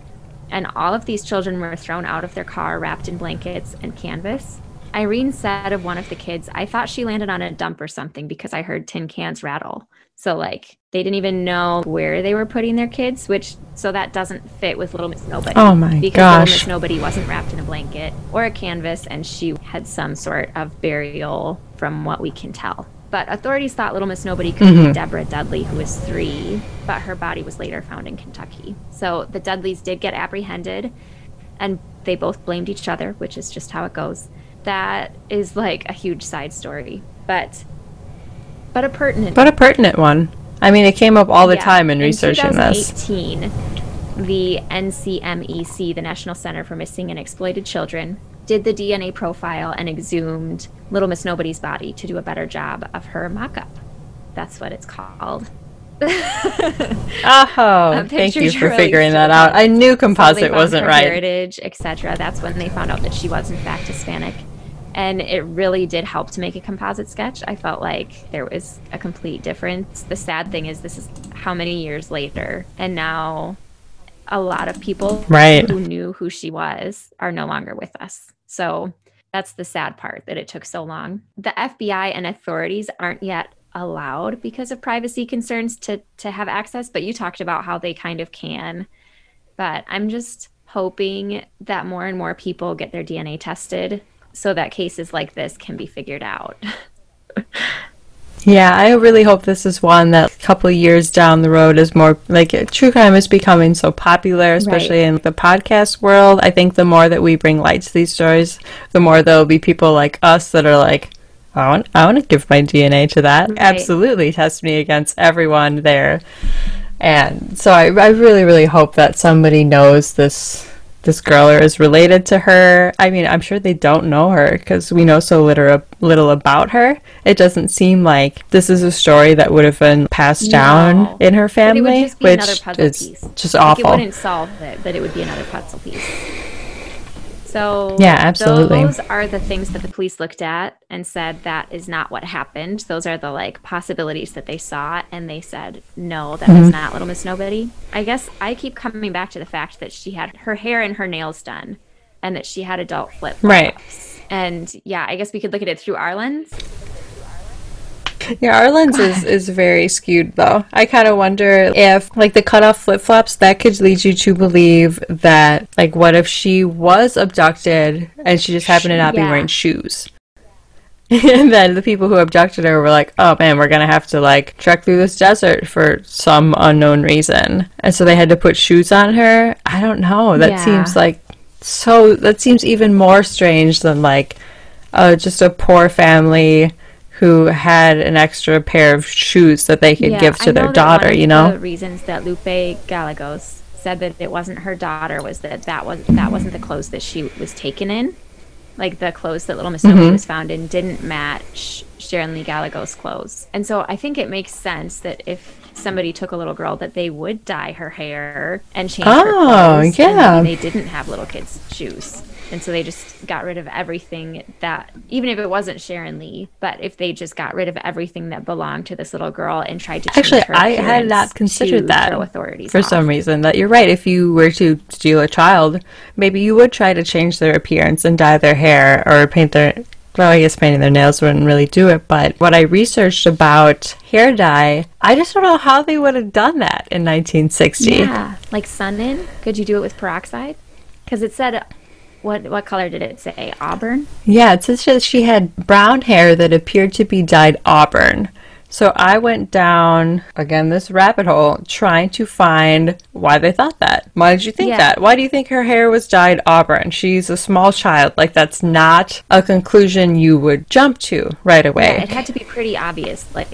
And all of these children were thrown out of their car wrapped in blankets and canvas. Irene said of one of the kids, I thought she landed on a dump or something because I heard tin cans rattle. So, like, they didn't even know where they were putting their kids, which, so that doesn't fit with Little Miss Nobody. Oh my because gosh. Little Miss Nobody wasn't wrapped in a blanket or a canvas, and she had some sort of burial from what we can tell. But authorities thought Little Miss Nobody could Mhm. be Deborah Dudley, who was three, but her body was later found in Kentucky. So the Dudleys did get apprehended, and they both blamed each other, which is just how it goes. That is like a huge side story, but but a pertinent. But a pertinent one. I mean, it came up all the Yeah. time in researching this. 2018, the NCMEC, the National Center for Missing and Exploited Children, did the DNA profile and exhumed Little Miss Nobody's body to do a better job of her mock-up. That's what it's called. (laughs) Oh, thank you for really figuring that out. I knew composite wasn't right. Heritage, etc. That's when they found out that she was in fact Hispanic, and it really did help to make a composite sketch. I felt like there was a complete difference. The sad thing is, this is how many years later, and now a lot of people Right. who knew who she was are no longer with us. So that's the sad part that it took so long. The FBI and authorities aren't yet allowed because of privacy concerns to to have access, but you talked about how they kind of can. But I'm just hoping that more and more people get their DNA tested so that cases like this can be figured out. (laughs) Yeah, I really hope this is one that a couple of years down the road is more like true crime is becoming so popular, especially in the podcast world. I think the more that we bring light to these stories, the more there'll be people like us that are like, I want, I want to give my DNA to that. Right. Absolutely, test me against everyone there. And so I, I really, really hope that somebody knows this this girl or is related to her. I mean, I'm sure they don't know her because we know so little little about her. It doesn't seem like this is a story that would have been passed down in her But it would family, just be another which is piece. just Like, awful. it wouldn't solve it, but it would be another puzzle piece. So Yeah, absolutely. Those are the things that the police looked at and said that is not what happened. Those are the like possibilities that they saw, and they said no, that Mm-hmm. was not Little Miss Nobody. I guess I keep coming back to the fact that she had her hair and her nails done, and that she had adult flip flops. Right. And yeah, I guess we could look at it through our lens. (laughs) Yeah, our lens is, (laughs) is very skewed though. I kind of wonder if, like, the cutoff flip flops, that could lead you to believe that, like, what if she was abducted and she just happened to not be wearing shoes? (laughs) and then the people who abducted her were like, oh man, we're gonna have to, like, trek through this desert for some unknown reason. And so they had to put shoes on her. I don't know. That Yeah. seems like so, that seems even more strange than, like, uh, just a poor family who had an extra pair of shoes that they could give I to their know one daughter, of you know? The reasons that Lupe Gallegos said that it wasn't her daughter was that that was that wasn't the clothes that she was taken in. Like the clothes that Little Miss Nobody Mm-hmm. was found in didn't match Sharon Lee Gallegos' clothes. And so I think it makes sense that if somebody took a little girl that they would dye her hair and change her Oh, clothes. yeah. And they didn't have little kids' shoes. And so they just got rid of everything that, even if it wasn't Sharon Lee, but if they just got rid of everything that belonged to this little girl and tried to change Actually, her I had not considered that authorities for off. some reason. That you're right. If you were to steal a child, maybe you would try to change their appearance and dye their hair or paint their. Well, I guess painting their nails wouldn't really do it. But what I researched about hair dye, I just don't know how they would have done that in 1960. Yeah, like sun in. Could you do it with peroxide? Because it said, what what color did it say? Auburn. Yeah, it says that she had brown hair that appeared to be dyed auburn. So I went down again this rabbit hole trying to find why they thought that. Why did you think Yeah. that? Why do you think her hair was dyed auburn? She's a small child. Like that's not a conclusion you would jump to right away. Yeah, it had to be pretty obvious, like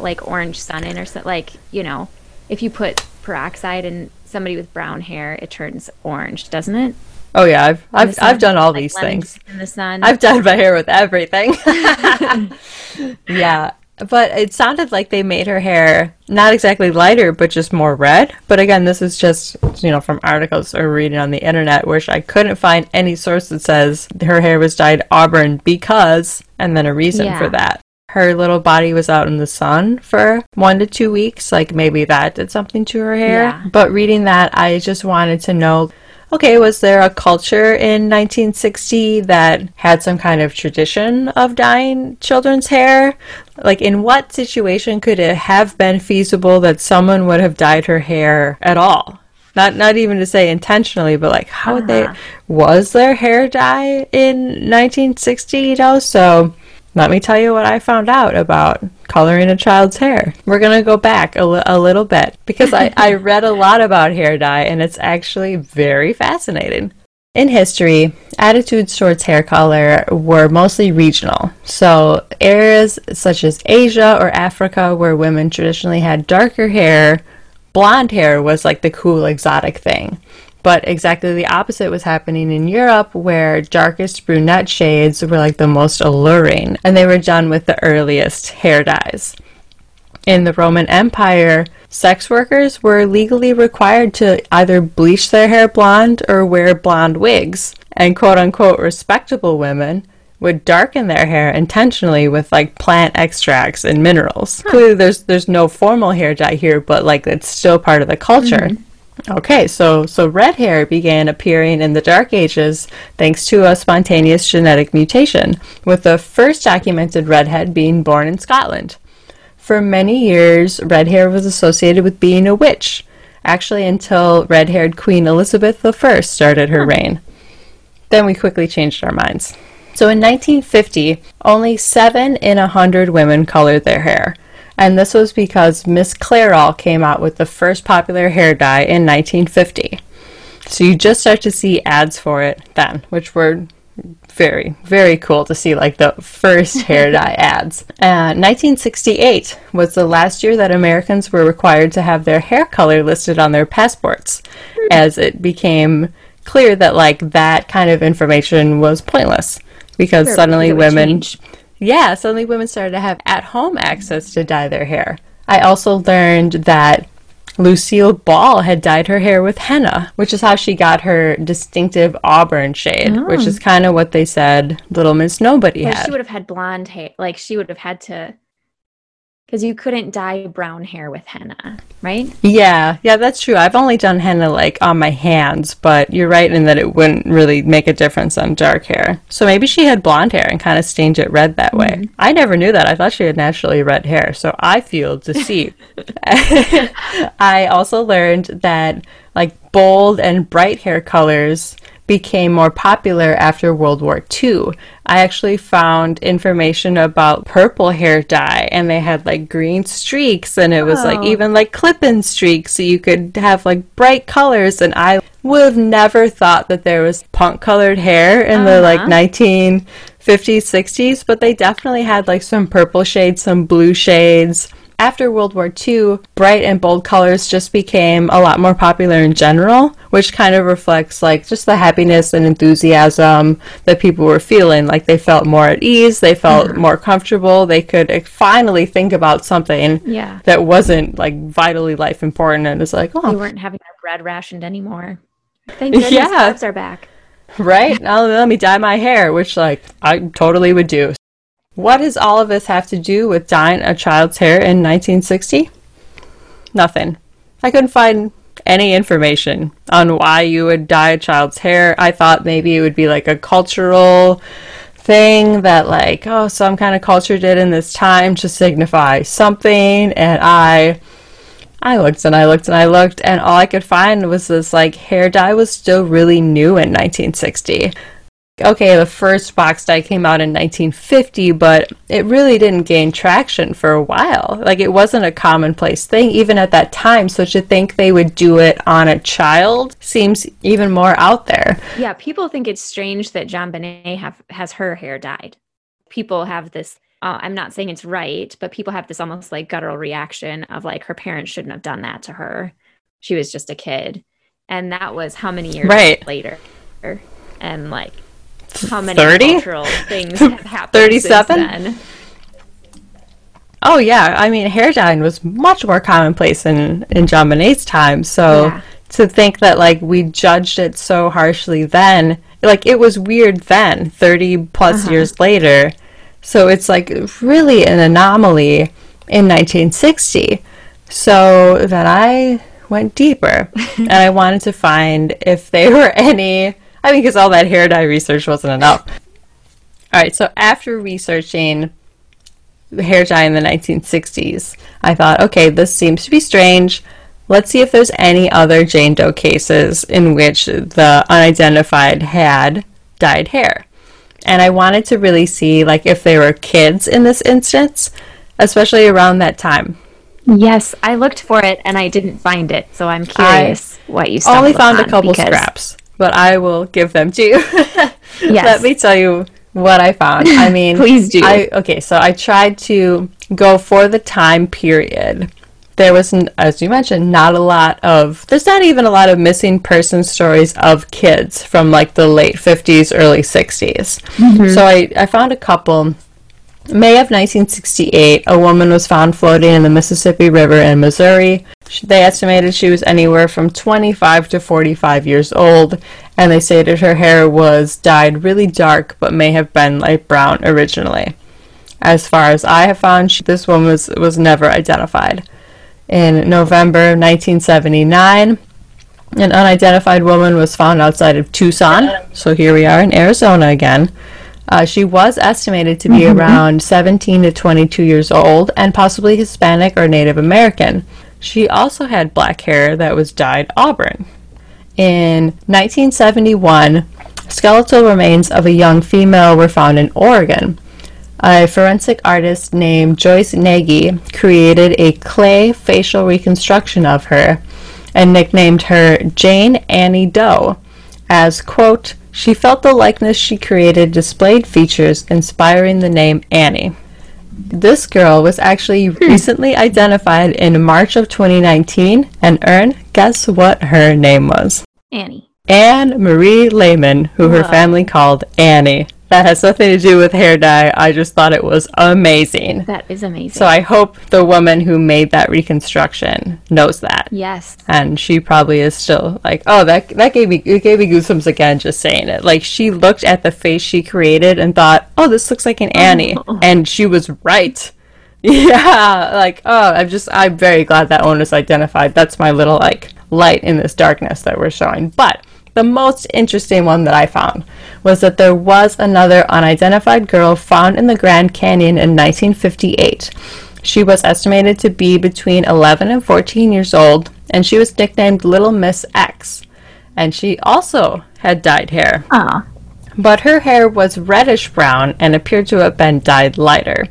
like orange sun in or so, like you know, if you put peroxide in somebody with brown hair, it turns orange, doesn't it? Oh yeah, I've I've, sun? I've done all Like these things. in the sun. I've dyed my hair with everything. (laughs) (laughs) yeah. But it sounded like they made her hair not exactly lighter, but just more red. But again, this is just, you know, from articles or reading on the internet, which I couldn't find any source that says her hair was dyed auburn because, and then a reason Yeah. for that. Her little body was out in the sun for one to two weeks. Like maybe that did something to her hair. Yeah. But reading that, I just wanted to know okay, was there a culture in 1960 that had some kind of tradition of dyeing children's hair? Like, in what situation could it have been feasible that someone would have dyed her hair at all? Not, not even to say intentionally, but like, how would they? Uh-huh. Was there hair dye in 1960? You know, so let me tell you what I found out about coloring a child's hair. We're going to go back a, li- a little bit because I, I (laughs) read a lot about hair dye and it's actually very fascinating. In history, attitudes towards hair color were mostly regional. So, areas such as Asia or Africa, where women traditionally had darker hair, blonde hair was like the cool exotic thing. But exactly the opposite was happening in Europe, where darkest brunette shades were like the most alluring, and they were done with the earliest hair dyes. In the Roman Empire, sex workers were legally required to either bleach their hair blonde or wear blonde wigs, and quote unquote respectable women would darken their hair intentionally with like plant extracts and minerals. Huh. Clearly there's there's no formal hair dye here, but like it's still part of the culture. Mm-hmm. Okay, so so red hair began appearing in the dark ages thanks to a spontaneous genetic mutation, with the first documented redhead being born in Scotland. For many years, red hair was associated with being a witch, actually, until red haired Queen Elizabeth I started her hmm. reign. Then we quickly changed our minds. So in 1950, only 7 in a 100 women colored their hair. And this was because Miss Clairol came out with the first popular hair dye in 1950. So you just start to see ads for it then, which were very, very cool to see like the first (laughs) hair dye ads. Uh, 1968 was the last year that Americans were required to have their hair color listed on their passports, as it became clear that like that kind of information was pointless because sure, suddenly women, change. Yeah, suddenly women started to have at-home access to dye their hair. I also learned that Lucille Ball had dyed her hair with henna, which is how she got her distinctive auburn shade, oh. which is kind of what they said Little Miss Nobody well, had. She would have had blonde hair. Like she would have had to because you couldn't dye brown hair with henna, right? Yeah, yeah, that's true. I've only done henna like on my hands, but you're right in that it wouldn't really make a difference on dark hair. So maybe she had blonde hair and kind of stained it red that way. Mm-hmm. I never knew that. I thought she had naturally red hair, so I feel deceived. (laughs) (laughs) I also learned that like bold and bright hair colors became more popular after World War II. I actually found information about purple hair dye, and they had like green streaks, and it was oh. like even like clip-in streaks, so you could have like bright colors. And I would have never thought that there was punk-colored hair in uh-huh. the like 1950s, 60s, but they definitely had like some purple shades, some blue shades after World War II, bright and bold colors just became a lot more popular in general, which kind of reflects like just the happiness and enthusiasm that people were feeling. Like they felt more at ease, they felt mm-hmm. more comfortable, they could finally think about something yeah. that wasn't like vitally life important and it's like, oh, We weren't having our bread rationed anymore. Thank goodness yeah. are back. Right? now let me dye my hair, which like I totally would do. What does all of this have to do with dyeing a child's hair in 1960? Nothing. I couldn't find any information on why you would dye a child's hair. I thought maybe it would be like a cultural thing that like oh some kind of culture did in this time to signify something and I I looked and I looked and I looked and all I could find was this like hair dye was still really new in 1960 okay, the first box dye came out in 1950, but it really didn't gain traction for a while. Like it wasn't a commonplace thing even at that time. So to think they would do it on a child seems even more out there. Yeah, people think it's strange that JonBenét have has her hair dyed. People have this. Uh, I'm not saying it's right, but people have this almost like guttural reaction of like her parents shouldn't have done that to her. She was just a kid, and that was how many years right. later, and like how many 30? cultural (laughs) things have happened 37 oh yeah i mean hair dyeing was much more commonplace in in JonBenét's time so yeah. to think that like we judged it so harshly then like it was weird then 30 plus uh-huh. years later so it's like really an anomaly in 1960 so then i went deeper (laughs) and i wanted to find if there were any I mean, because all that hair dye research wasn't enough. All right, so after researching hair dye in the 1960s, I thought, okay, this seems to be strange. Let's see if there's any other Jane Doe cases in which the unidentified had dyed hair. And I wanted to really see like if there were kids in this instance, especially around that time. Yes, I looked for it and I didn't find it, so I'm curious I what you saw. I only found a couple scraps but I will give them to you. (laughs) Yes. Let me tell you what I found. I (laughs) mean, Please do. I okay, so I tried to go for the time period. There was, as you mentioned, not a lot of. There's not even a lot of missing person stories of kids from like the late 50s, early 60s. Mm-hmm. So I, I found a couple. May of 1968, a woman was found floating in the Mississippi River in Missouri. They estimated she was anywhere from 25 to 45 years old, and they stated her hair was dyed really dark but may have been light brown originally. As far as I have found, she, this woman was, was never identified. In November 1979, an unidentified woman was found outside of Tucson. So here we are in Arizona again. Uh, she was estimated to be around 17 to 22 years old and possibly Hispanic or Native American. She also had black hair that was dyed auburn. In 1971, skeletal remains of a young female were found in Oregon. A forensic artist named Joyce Nagy created a clay facial reconstruction of her and nicknamed her Jane Annie Doe as, quote, she felt the likeness she created displayed features inspiring the name Annie. This girl was actually hmm. recently identified in March of 2019, and Ern, guess what her name was? Annie. Anne Marie Lehman, who her family called Annie. That has nothing to do with hair dye. I just thought it was amazing. That is amazing. So I hope the woman who made that reconstruction knows that. yes. And she probably is still like, oh, that that gave me it gave me goosebumps again just saying it. Like she looked at the face she created and thought, oh, this looks like an oh. Annie, and she was right. (laughs) Yeah, like oh, I'm just I'm very glad that one was identified. That's my little like light in this darkness that we're showing. But the most interesting one that I found was that there was another unidentified girl found in the Grand Canyon in 1958. She was estimated to be between 11 and 14 years old, and she was nicknamed Little Miss X. And she also had dyed hair, Oh. but her hair was reddish brown and appeared to have been dyed lighter.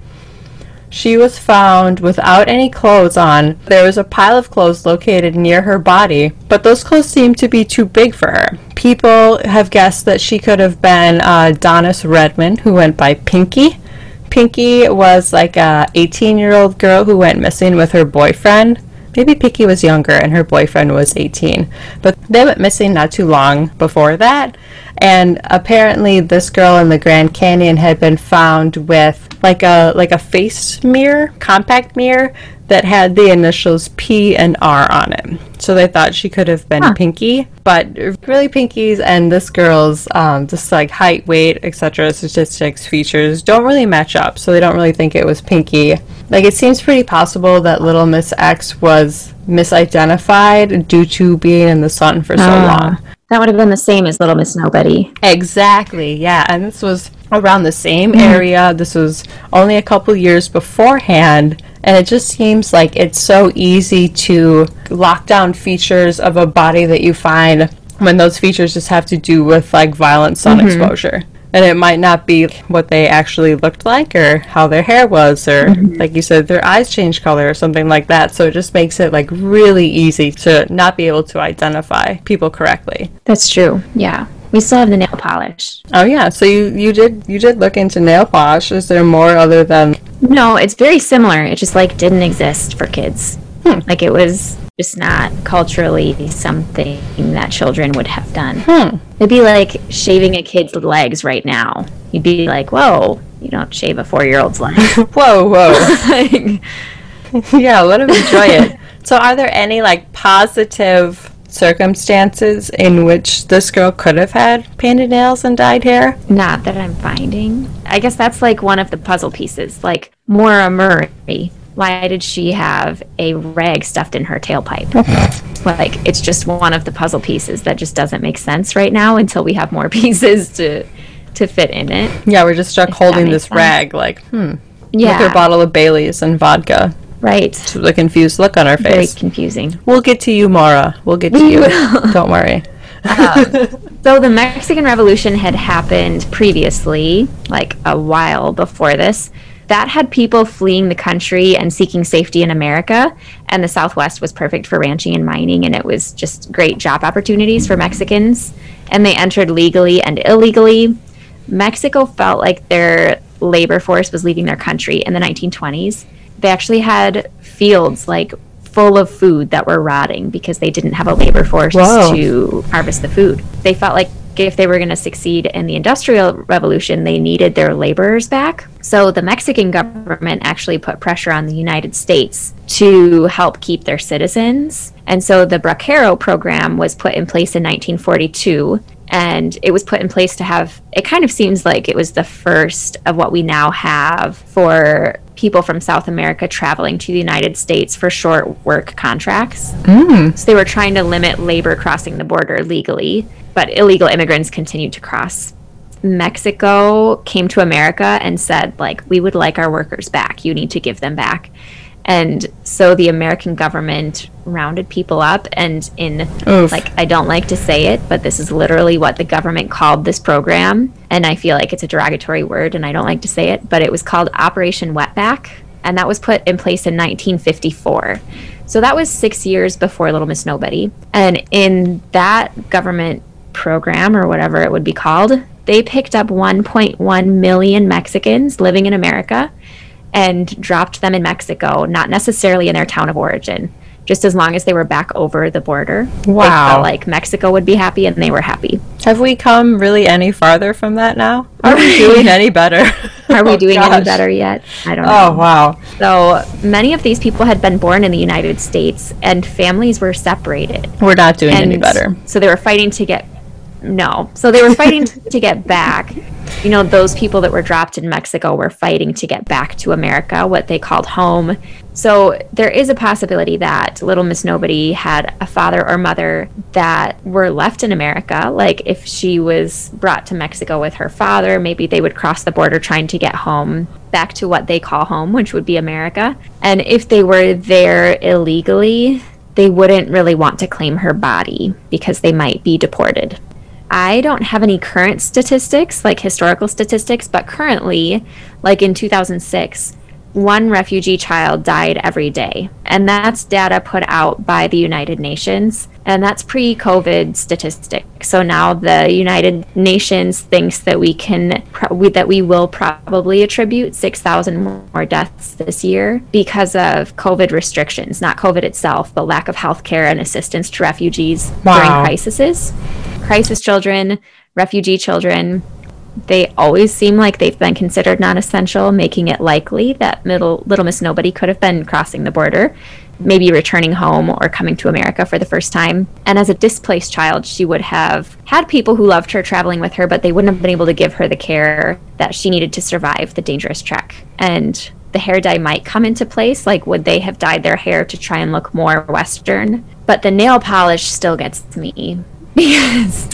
She was found without any clothes on. There was a pile of clothes located near her body, but those clothes seemed to be too big for her. People have guessed that she could have been uh, Donis Redman, who went by Pinky. Pinky was like a 18 year old girl who went missing with her boyfriend. Maybe Pinky was younger and her boyfriend was 18, but they went missing not too long before that. And apparently, this girl in the Grand Canyon had been found with like a like a face mirror, compact mirror that had the initials P and R on it. So they thought she could have been Pinky, but really Pinky's and this girl's um, just like height, weight, etc. statistics, features don't really match up. So they don't really think it was Pinky. Like it seems pretty possible that Little Miss X was misidentified due to being in the sun for so long. That would have been the same as Little Miss Nobody. Exactly, yeah. And this was around the same mm-hmm. area. This was only a couple years beforehand. And it just seems like it's so easy to lock down features of a body that you find when those features just have to do with like violent sun mm-hmm. exposure. And it might not be what they actually looked like or how their hair was or mm-hmm. like you said their eyes change color or something like that. So it just makes it like really easy to not be able to identify people correctly. That's true. Yeah. We still have the nail polish. Oh yeah, so you you did you did look into nail polish. Is there more other than No, it's very similar. It just like didn't exist for kids. Hmm. Like it was just not culturally something that children would have done. Hmm. It'd be like shaving a kid's legs right now. You'd be like, "Whoa, you don't shave a four-year-old's legs." (laughs) whoa whoa? (laughs) Like, (laughs) yeah, let him enjoy it. So are there any like positive circumstances in which this girl could have had painted nails and dyed hair? not that I'm finding. I guess that's like one of the puzzle pieces. Like Maura Murray, why did she have a rag stuffed in her tailpipe? (laughs) like it's just one of the puzzle pieces that just doesn't make sense right now until we have more (laughs) pieces to to fit in it. Yeah, we're just stuck holding this sense. rag like, hmm. Yeah, With her bottle of Bailey's and vodka. right. With a confused look on Very face. confusing. We'll get to you, Maura. We'll get to (laughs) you. Don't worry. So the Mexican Revolution had happened previously, like a while before this. That had people fleeing the country and seeking safety in America, and the Southwest was perfect for ranching and mining, and it was just great job opportunities for Mexicans. and they entered legally and illegally. Mexico felt like their labor force was leaving their country in the 1920s. They actually had fields like full of food that were rotting because they didn't have a labor force Whoa. to harvest the food. They felt like if they were going to succeed in the industrial revolution, they needed their laborers back. So the Mexican government actually put pressure on the United States to help keep their citizens. And so the Bracero program was put in place in 1942 and it was put in place to have it kind of seems like it was the first of what we now have for people from South America traveling to the United States for short work contracts. Mm. So they were trying to limit labor crossing the border legally, but illegal immigrants continued to cross. Mexico came to America and said like we would like our workers back. You need to give them back. And so the American government rounded people up and in Oof. like I don't like to say it, but this is literally what the government called this program and I feel like it's a derogatory word and I don't like to say it, but it was called Operation Wetback and that was put in place in 1954. So that was 6 years before Little Miss Nobody. And in that government program or whatever it would be called, they picked up 1.1 million Mexicans living in America and dropped them in Mexico, not necessarily in their town of origin, just as long as they were back over the border. Wow. like Mexico would be happy and they were happy. Have we come really any farther from that now? Are we doing any better? (laughs) Are we Oh, doing any better yet? I don't oh, know. Oh, wow. So many of these people had been born in the United States and families were separated. We're not doing any better. So they were fighting to get no. So they were fighting (laughs) to get back. You know, those people that were dropped in Mexico were fighting to get back to America, what they called home. So there is a possibility that little Miss Nobody had a father or mother that were left in America. Like if she was brought to Mexico with her father, maybe they would cross the border trying to get home back to what they call home, which would be America. And if they were there illegally, they wouldn't really want to claim her body because they might be deported. I don't have any current statistics, like historical statistics, but currently, like in 2006, one refugee child died every day. And that's data put out by the United Nations. And that's pre COVID statistic. So now the United Nations thinks that we can, we, that we will probably attribute 6,000 more deaths this year because of COVID restrictions, not COVID itself, but lack of healthcare and assistance to refugees during crises. Crisis children, refugee children, they always seem like they've been considered non-essential, making it likely that middle, Little Miss Nobody could have been crossing the border, maybe returning home or coming to America for the first time. And as a displaced child, she would have had people who loved her traveling with her, but they wouldn't have been able to give her the care that she needed to survive the dangerous trek. And the hair dye might come into place. Like, would they have dyed their hair to try and look more Western? But the nail polish still gets me (laughs) because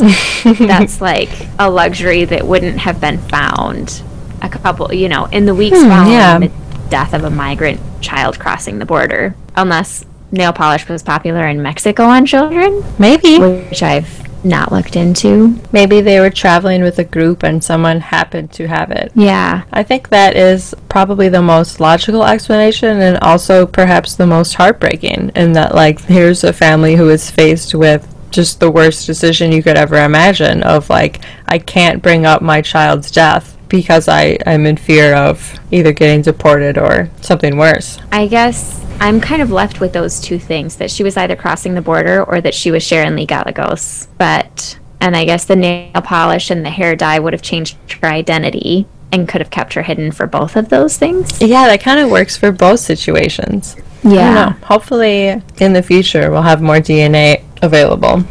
that's like a luxury that wouldn't have been found a couple, you know, in the weeks hmm, following yeah. the death of a migrant child crossing the border, unless nail polish was popular in Mexico on children, Maybe. which I've not looked into. Maybe they were traveling with a group and someone happened to have it. Yeah. I think that is probably the most logical explanation and also perhaps the most heartbreaking in that like here's a family who is faced with just the worst decision you could ever imagine of like I can't bring up my child's death because I I'm in fear of either getting deported or something worse. I guess I'm kind of left with those two things that she was either crossing the border or that she was Sharon Lee Gallegos. But, and I guess the nail polish and the hair dye would have changed her identity and could have kept her hidden for both of those things. Yeah, that kind of works for both situations. Know. Hopefully in the future we'll have more DNA available.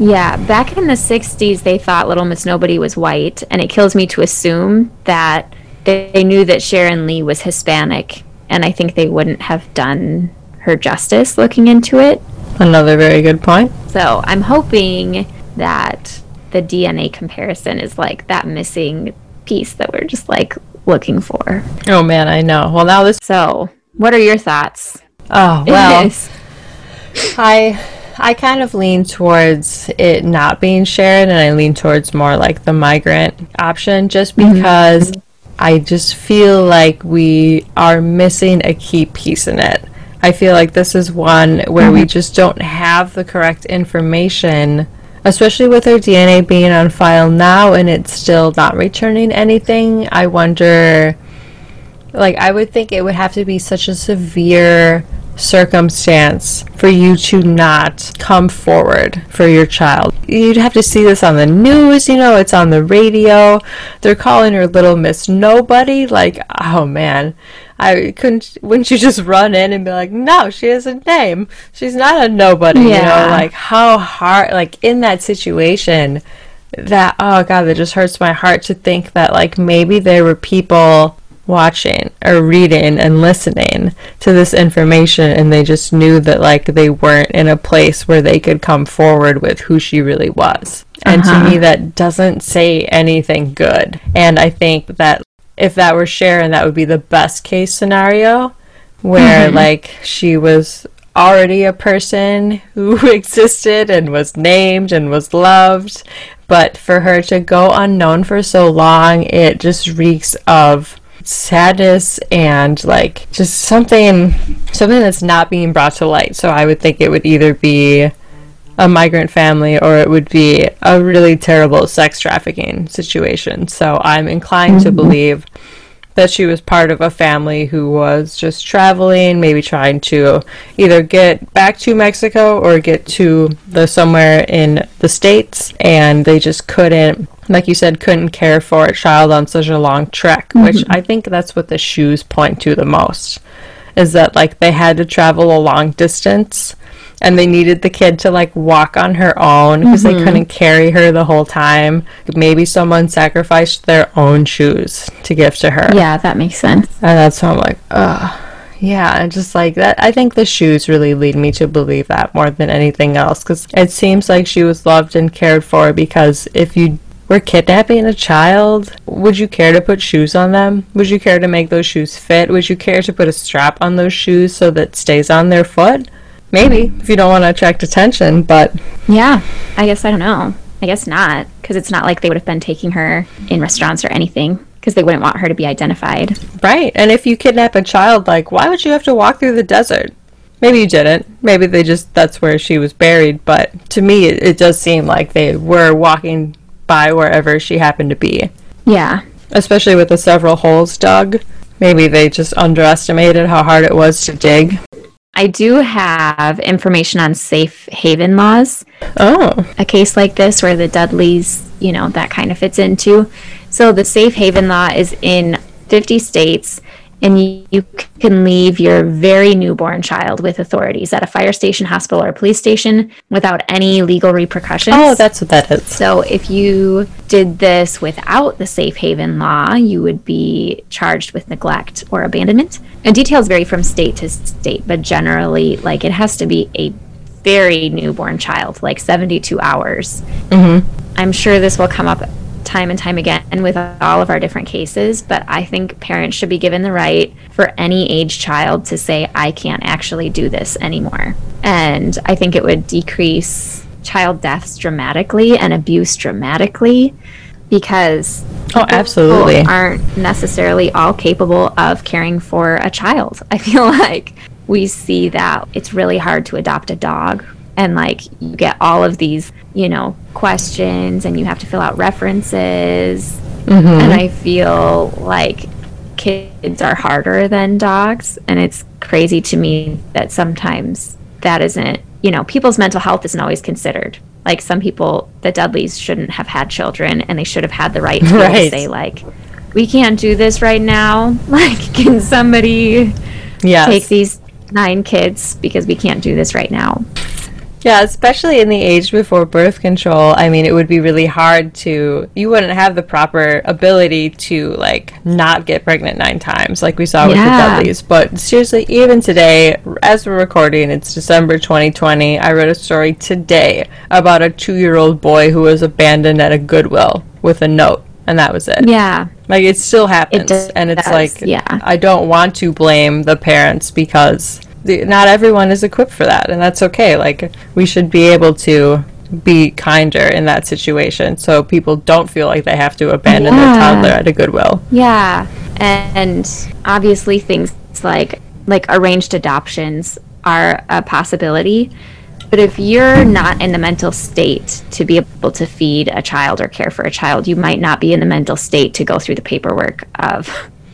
Yeah, back in the 60s, they thought Little Miss Nobody was white, and it kills me to assume that they knew that Sharon Lee was Hispanic, and I think they wouldn't have done her justice looking into it. Another very good point. So I'm hoping that the DNA comparison is like that missing piece that we're just like looking for. Oh man, I know. Well, now this. So, what are your thoughts? Oh (laughs) well, I I kind of lean towards it not being shared, and I lean towards more like the migrant option, just mm-hmm. because I just feel like we are missing a key piece in it. I feel like this is one where we mm-hmm. just don't have the correct information especially with her DNA being on file now and it's still not returning anything, I wonder like I would think it would have to be such a severe circumstance for you to not come forward for your child. You'd have to see this on the news, you know, it's on the radio. They're calling her Little Miss Nobody. Like, oh man. I couldn't wouldn't you just run in and be like, No, she has a name. She's not a nobody, yeah. you know, like how hard like in that situation that oh god, that just hurts my heart to think that like maybe there were people watching or reading and listening to this information and they just knew that like they weren't in a place where they could come forward with who she really was. And uh-huh. to me that doesn't say anything good. And I think that if that were Sharon that would be the best case scenario where mm-hmm. like she was already a person who (laughs) existed and was named and was loved but for her to go unknown for so long it just reeks of sadness and like just something something that's not being brought to light. So I would think it would either be a migrant family or it would be a really terrible sex trafficking situation. So I'm inclined mm-hmm. to believe that she was part of a family who was just traveling, maybe trying to either get back to Mexico or get to the somewhere in the states and they just couldn't like you said, couldn't care for a child on such a long trek, mm-hmm. which I think that's what the shoes point to the most. Is that like they had to travel a long distance and they needed the kid to like walk on her own because mm-hmm. they couldn't carry her the whole time. Maybe someone sacrificed their own shoes to give to her. Yeah, that makes sense. And that's how I'm like, ugh. Yeah, just like that. I think the shoes really lead me to believe that more than anything else because it seems like she was loved and cared for. Because if you were kidnapping a child, would you care to put shoes on them? Would you care to make those shoes fit? Would you care to put a strap on those shoes so that stays on their foot? Maybe, if you don't want to attract attention, but. Yeah, I guess I don't know. I guess not, because it's not like they would have been taking her in restaurants or anything, because they wouldn't want her to be identified. Right, and if you kidnap a child, like, why would you have to walk through the desert? Maybe you didn't. Maybe they just, that's where she was buried, but to me, it, it does seem like they were walking by wherever she happened to be. Yeah. Especially with the several holes dug. Maybe they just underestimated how hard it was to dig. I do have information on safe haven laws. Oh. A case like this where the Dudleys, you know, that kind of fits into. So the safe haven law is in 50 states and you, you, can leave your very newborn child with authorities at a fire station, hospital, or police station without any legal repercussions. Oh, that's what that is. So, if you did this without the safe haven law, you would be charged with neglect or abandonment. And details vary from state to state, but generally, like it has to be a very newborn child, like 72 hours. Mm-hmm. I'm sure this will come up time and time again and with all of our different cases, but I think parents should be given the right for any age child to say, I can't actually do this anymore. And I think it would decrease child deaths dramatically and abuse dramatically because oh absolutely aren't necessarily all capable of caring for a child (laughs) i feel like we see that it's really hard to adopt a dog and like you get all of these you know questions and you have to fill out references mm-hmm. and i feel like kids are harder than dogs and it's crazy to me that sometimes that isn't you know people's mental health isn't always considered like some people the dudleys shouldn't have had children and they should have had the right (laughs) to right. say like we can't do this right now (laughs) like can somebody yes. take these nine kids because we can't do this right now yeah, especially in the age before birth control. I mean, it would be really hard to. You wouldn't have the proper ability to like not get pregnant nine times, like we saw with yeah. the Dudleys. But seriously, even today, as we're recording, it's December 2020. I read a story today about a two-year-old boy who was abandoned at a Goodwill with a note, and that was it. Yeah, like it still happens, it does, and it's like, yeah, I don't want to blame the parents because the, not everyone is equipped for that, and that's okay. Like we should be able to be kinder in that situation, so people don't feel like they have to abandon yeah. their toddler at a Goodwill. Yeah, and obviously things like like arranged adoptions are a possibility, But if you're not in the mental state to be able to feed a child or care for a child, you might not be in the mental state to go through the paperwork of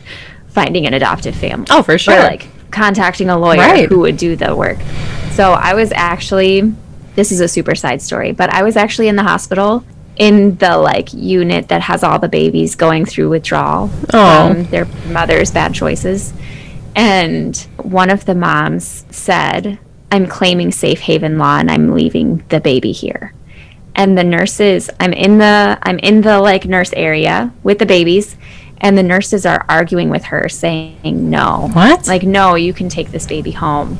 (laughs) finding an adoptive family. Oh, for sure. Or like contacting a lawyer Right. who would do the work. So I was actually, this is a super side story, but I was actually in the hospital in the like unit that has all the babies going through withdrawal Oh. from their mother's bad choices. And one of the moms said, I'm claiming safe haven law and I'm leaving the baby here. And the nurses, I'm in the I'm in the like nurse area with the babies and the nurses are arguing with her saying no. What? Like no, you can take this baby home.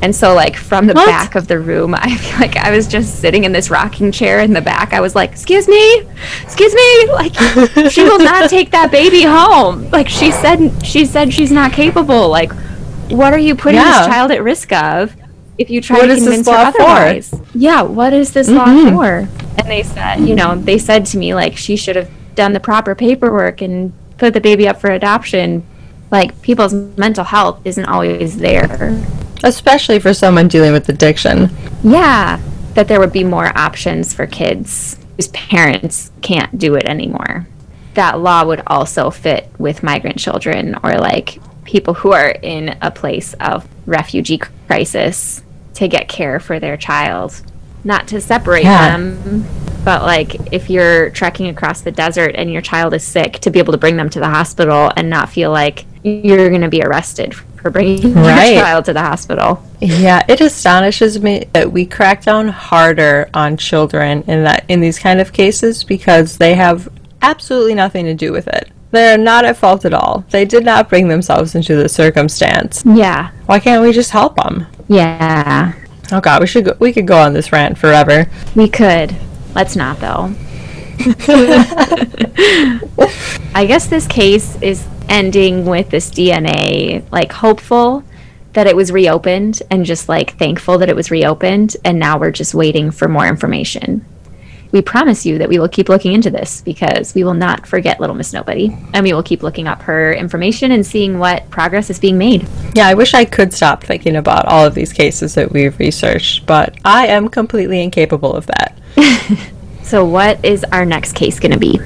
And so like from the What? back of the room, (laughs) I feel like I was just sitting in this rocking chair in the back. I was like, "Excuse me? Excuse me? Like (laughs) she will not take that baby home. Like she said she said she's not capable. Like what are you putting Yeah. this child at risk of if you try What to convince her law for? otherwise? Yeah, what is this Mhm. law for? And they said, you know, they said to me like she should have done the proper paperwork and put the baby up for adoption. Like people's mental health isn't always there. Especially for someone dealing with addiction. Yeah, that there would be more options for kids whose parents can't do it anymore. That law would also fit with migrant children or like people who are in a place of refugee crisis to get care for their child. Not to separate Yeah. them, but like if you're trekking across the desert and your child is sick, to be able to bring them to the hospital and not feel like you're going to be arrested for bringing Right. your child to the hospital. Yeah, it astonishes me that we crack down harder on children in that in these kind of cases because they have absolutely nothing to do with it. They're not at fault at all. They did not bring themselves into the circumstance. Yeah. Why can't we just help them? Yeah. Oh God, we should go, we could go on this rant forever. We could. Let's not, though. (laughs) I guess this case is ending with this DNA, like, hopeful that it was reopened and just, like, thankful that it was reopened. And now we're just waiting for more information. We promise you that we will keep looking into this because we will not forget Little Miss Nobody. And we will keep looking up her information and seeing what progress is being made. Yeah, I wish I could stop thinking about all of these cases that we've researched, but I am completely incapable of that. (laughs) So, what is our next case going to be?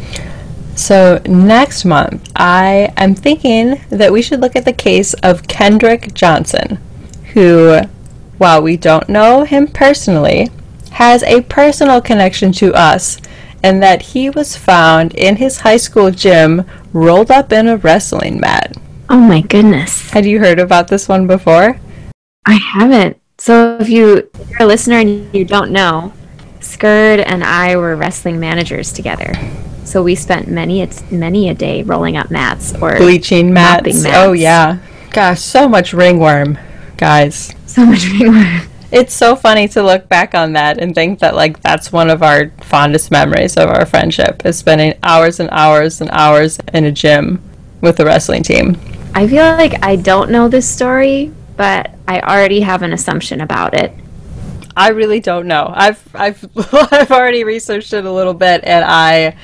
So, next month, I am thinking that we should look at the case of Kendrick Johnson, who, while we don't know him personally, has a personal connection to us, and that he was found in his high school gym rolled up in a wrestling mat. Oh my goodness. Had you heard about this one before? I haven't. So if you if you're a listener and you don't know, Skurd and I were wrestling managers together. So we spent many a, many a day rolling up mats or Bleaching mats. mopping Oh, yeah. Gosh, so much ringworm, guys. so much ringworm. It's so funny to look back on that and think that like that's one of our fondest memories of our friendship is spending hours and hours and hours in a gym with the wrestling team. I feel like I don't know this story, but I already have an assumption about it. I really don't know. I've I've (laughs) I've already researched it a little bit and I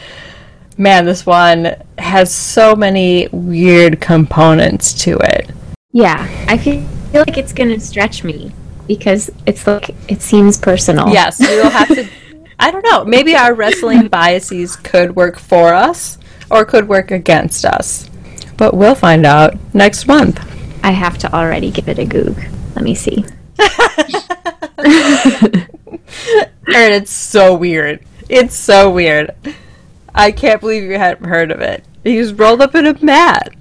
man, this one has so many weird components to it. Yeah, I feel, feel like it's gonna stretch me because it's like it seems personal. Yes, we'll have to (laughs) I don't know. Maybe our wrestling biases could work for us or could work against us. But we'll find out next month. I have to already give it a goog. Let me see. (laughs) And it's so weird. It's so weird. I can't believe you hadn't heard of it. He was rolled up in a mat.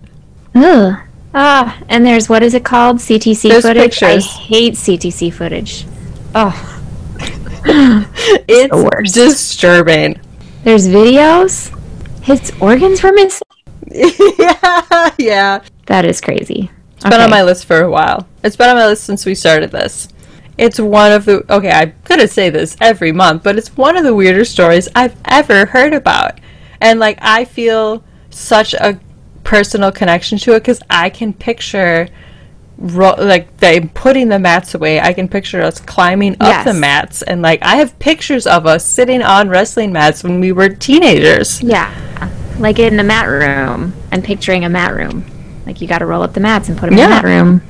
Ugh. Ah, and there's what is it called? CTC footage. pictures. I hate CTC footage. Oh, (laughs) It's the worst. disturbing. there's videos. His organs were missing. (laughs) yeah, yeah. That is crazy. It's been on my list for a while. It's been on my list since we started this. It's one of the okay, I'm gonna say this every month, but it's one of the weirder stories I've ever heard about. And like I feel such a personal connection to it because I can picture ro- like they putting the mats away. I can picture us climbing up Yes. the mats and like I have pictures of us sitting on wrestling mats when we were teenagers. Yeah, like in the mat room. I'm picturing a mat room. Like you got to roll up the mats and put them in Yeah. the mat room.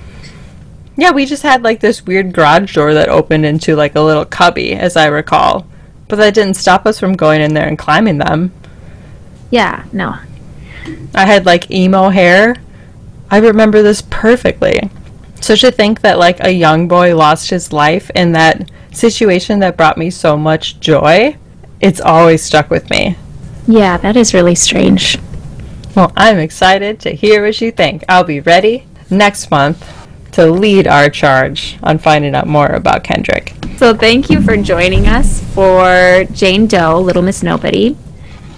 Yeah, we just had like this weird garage door that opened into like a little cubby, as I recall. But that didn't stop us from going in there and climbing them. Yeah, no. I had like emo hair. I remember this perfectly. So to think that like a young boy lost his life in that situation that brought me so much joy, it's always stuck with me. Yeah, that is really strange. Well, I'm excited to hear what you think. I'll be ready next month to lead our charge on finding out more about Kendrick. So thank you for joining us for Jane Doe, Little Miss Nobody.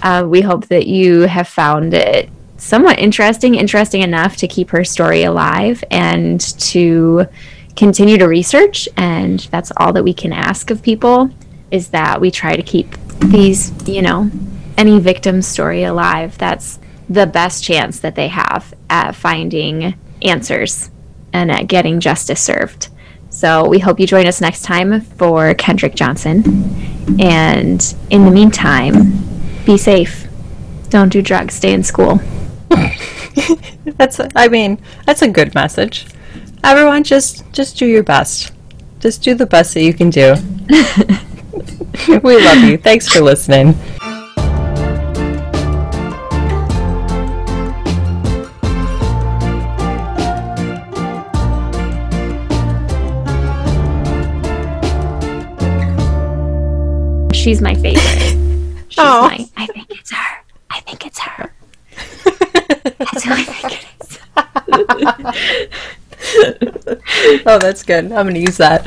Uh, we hope that you have found it somewhat interesting, interesting enough to keep her story alive and to continue to research. And that's all that we can ask of people is that we try to keep these, you know, any victim's story alive. That's the best chance that they have at finding answers and at getting justice served. So we hope you join us next time for Kendrick Johnson. And in the meantime, be safe. Don't do drugs. Stay in school. (laughs) that's a, I mean, that's a good message. Everyone just just do your best. Just do the best that you can do. (laughs) we love you. Thanks for listening. She's my favorite. She's oh. Aw. my, I think it's her. I think it's her. That's who I think it is. (laughs) oh, that's good. I'm going to use that.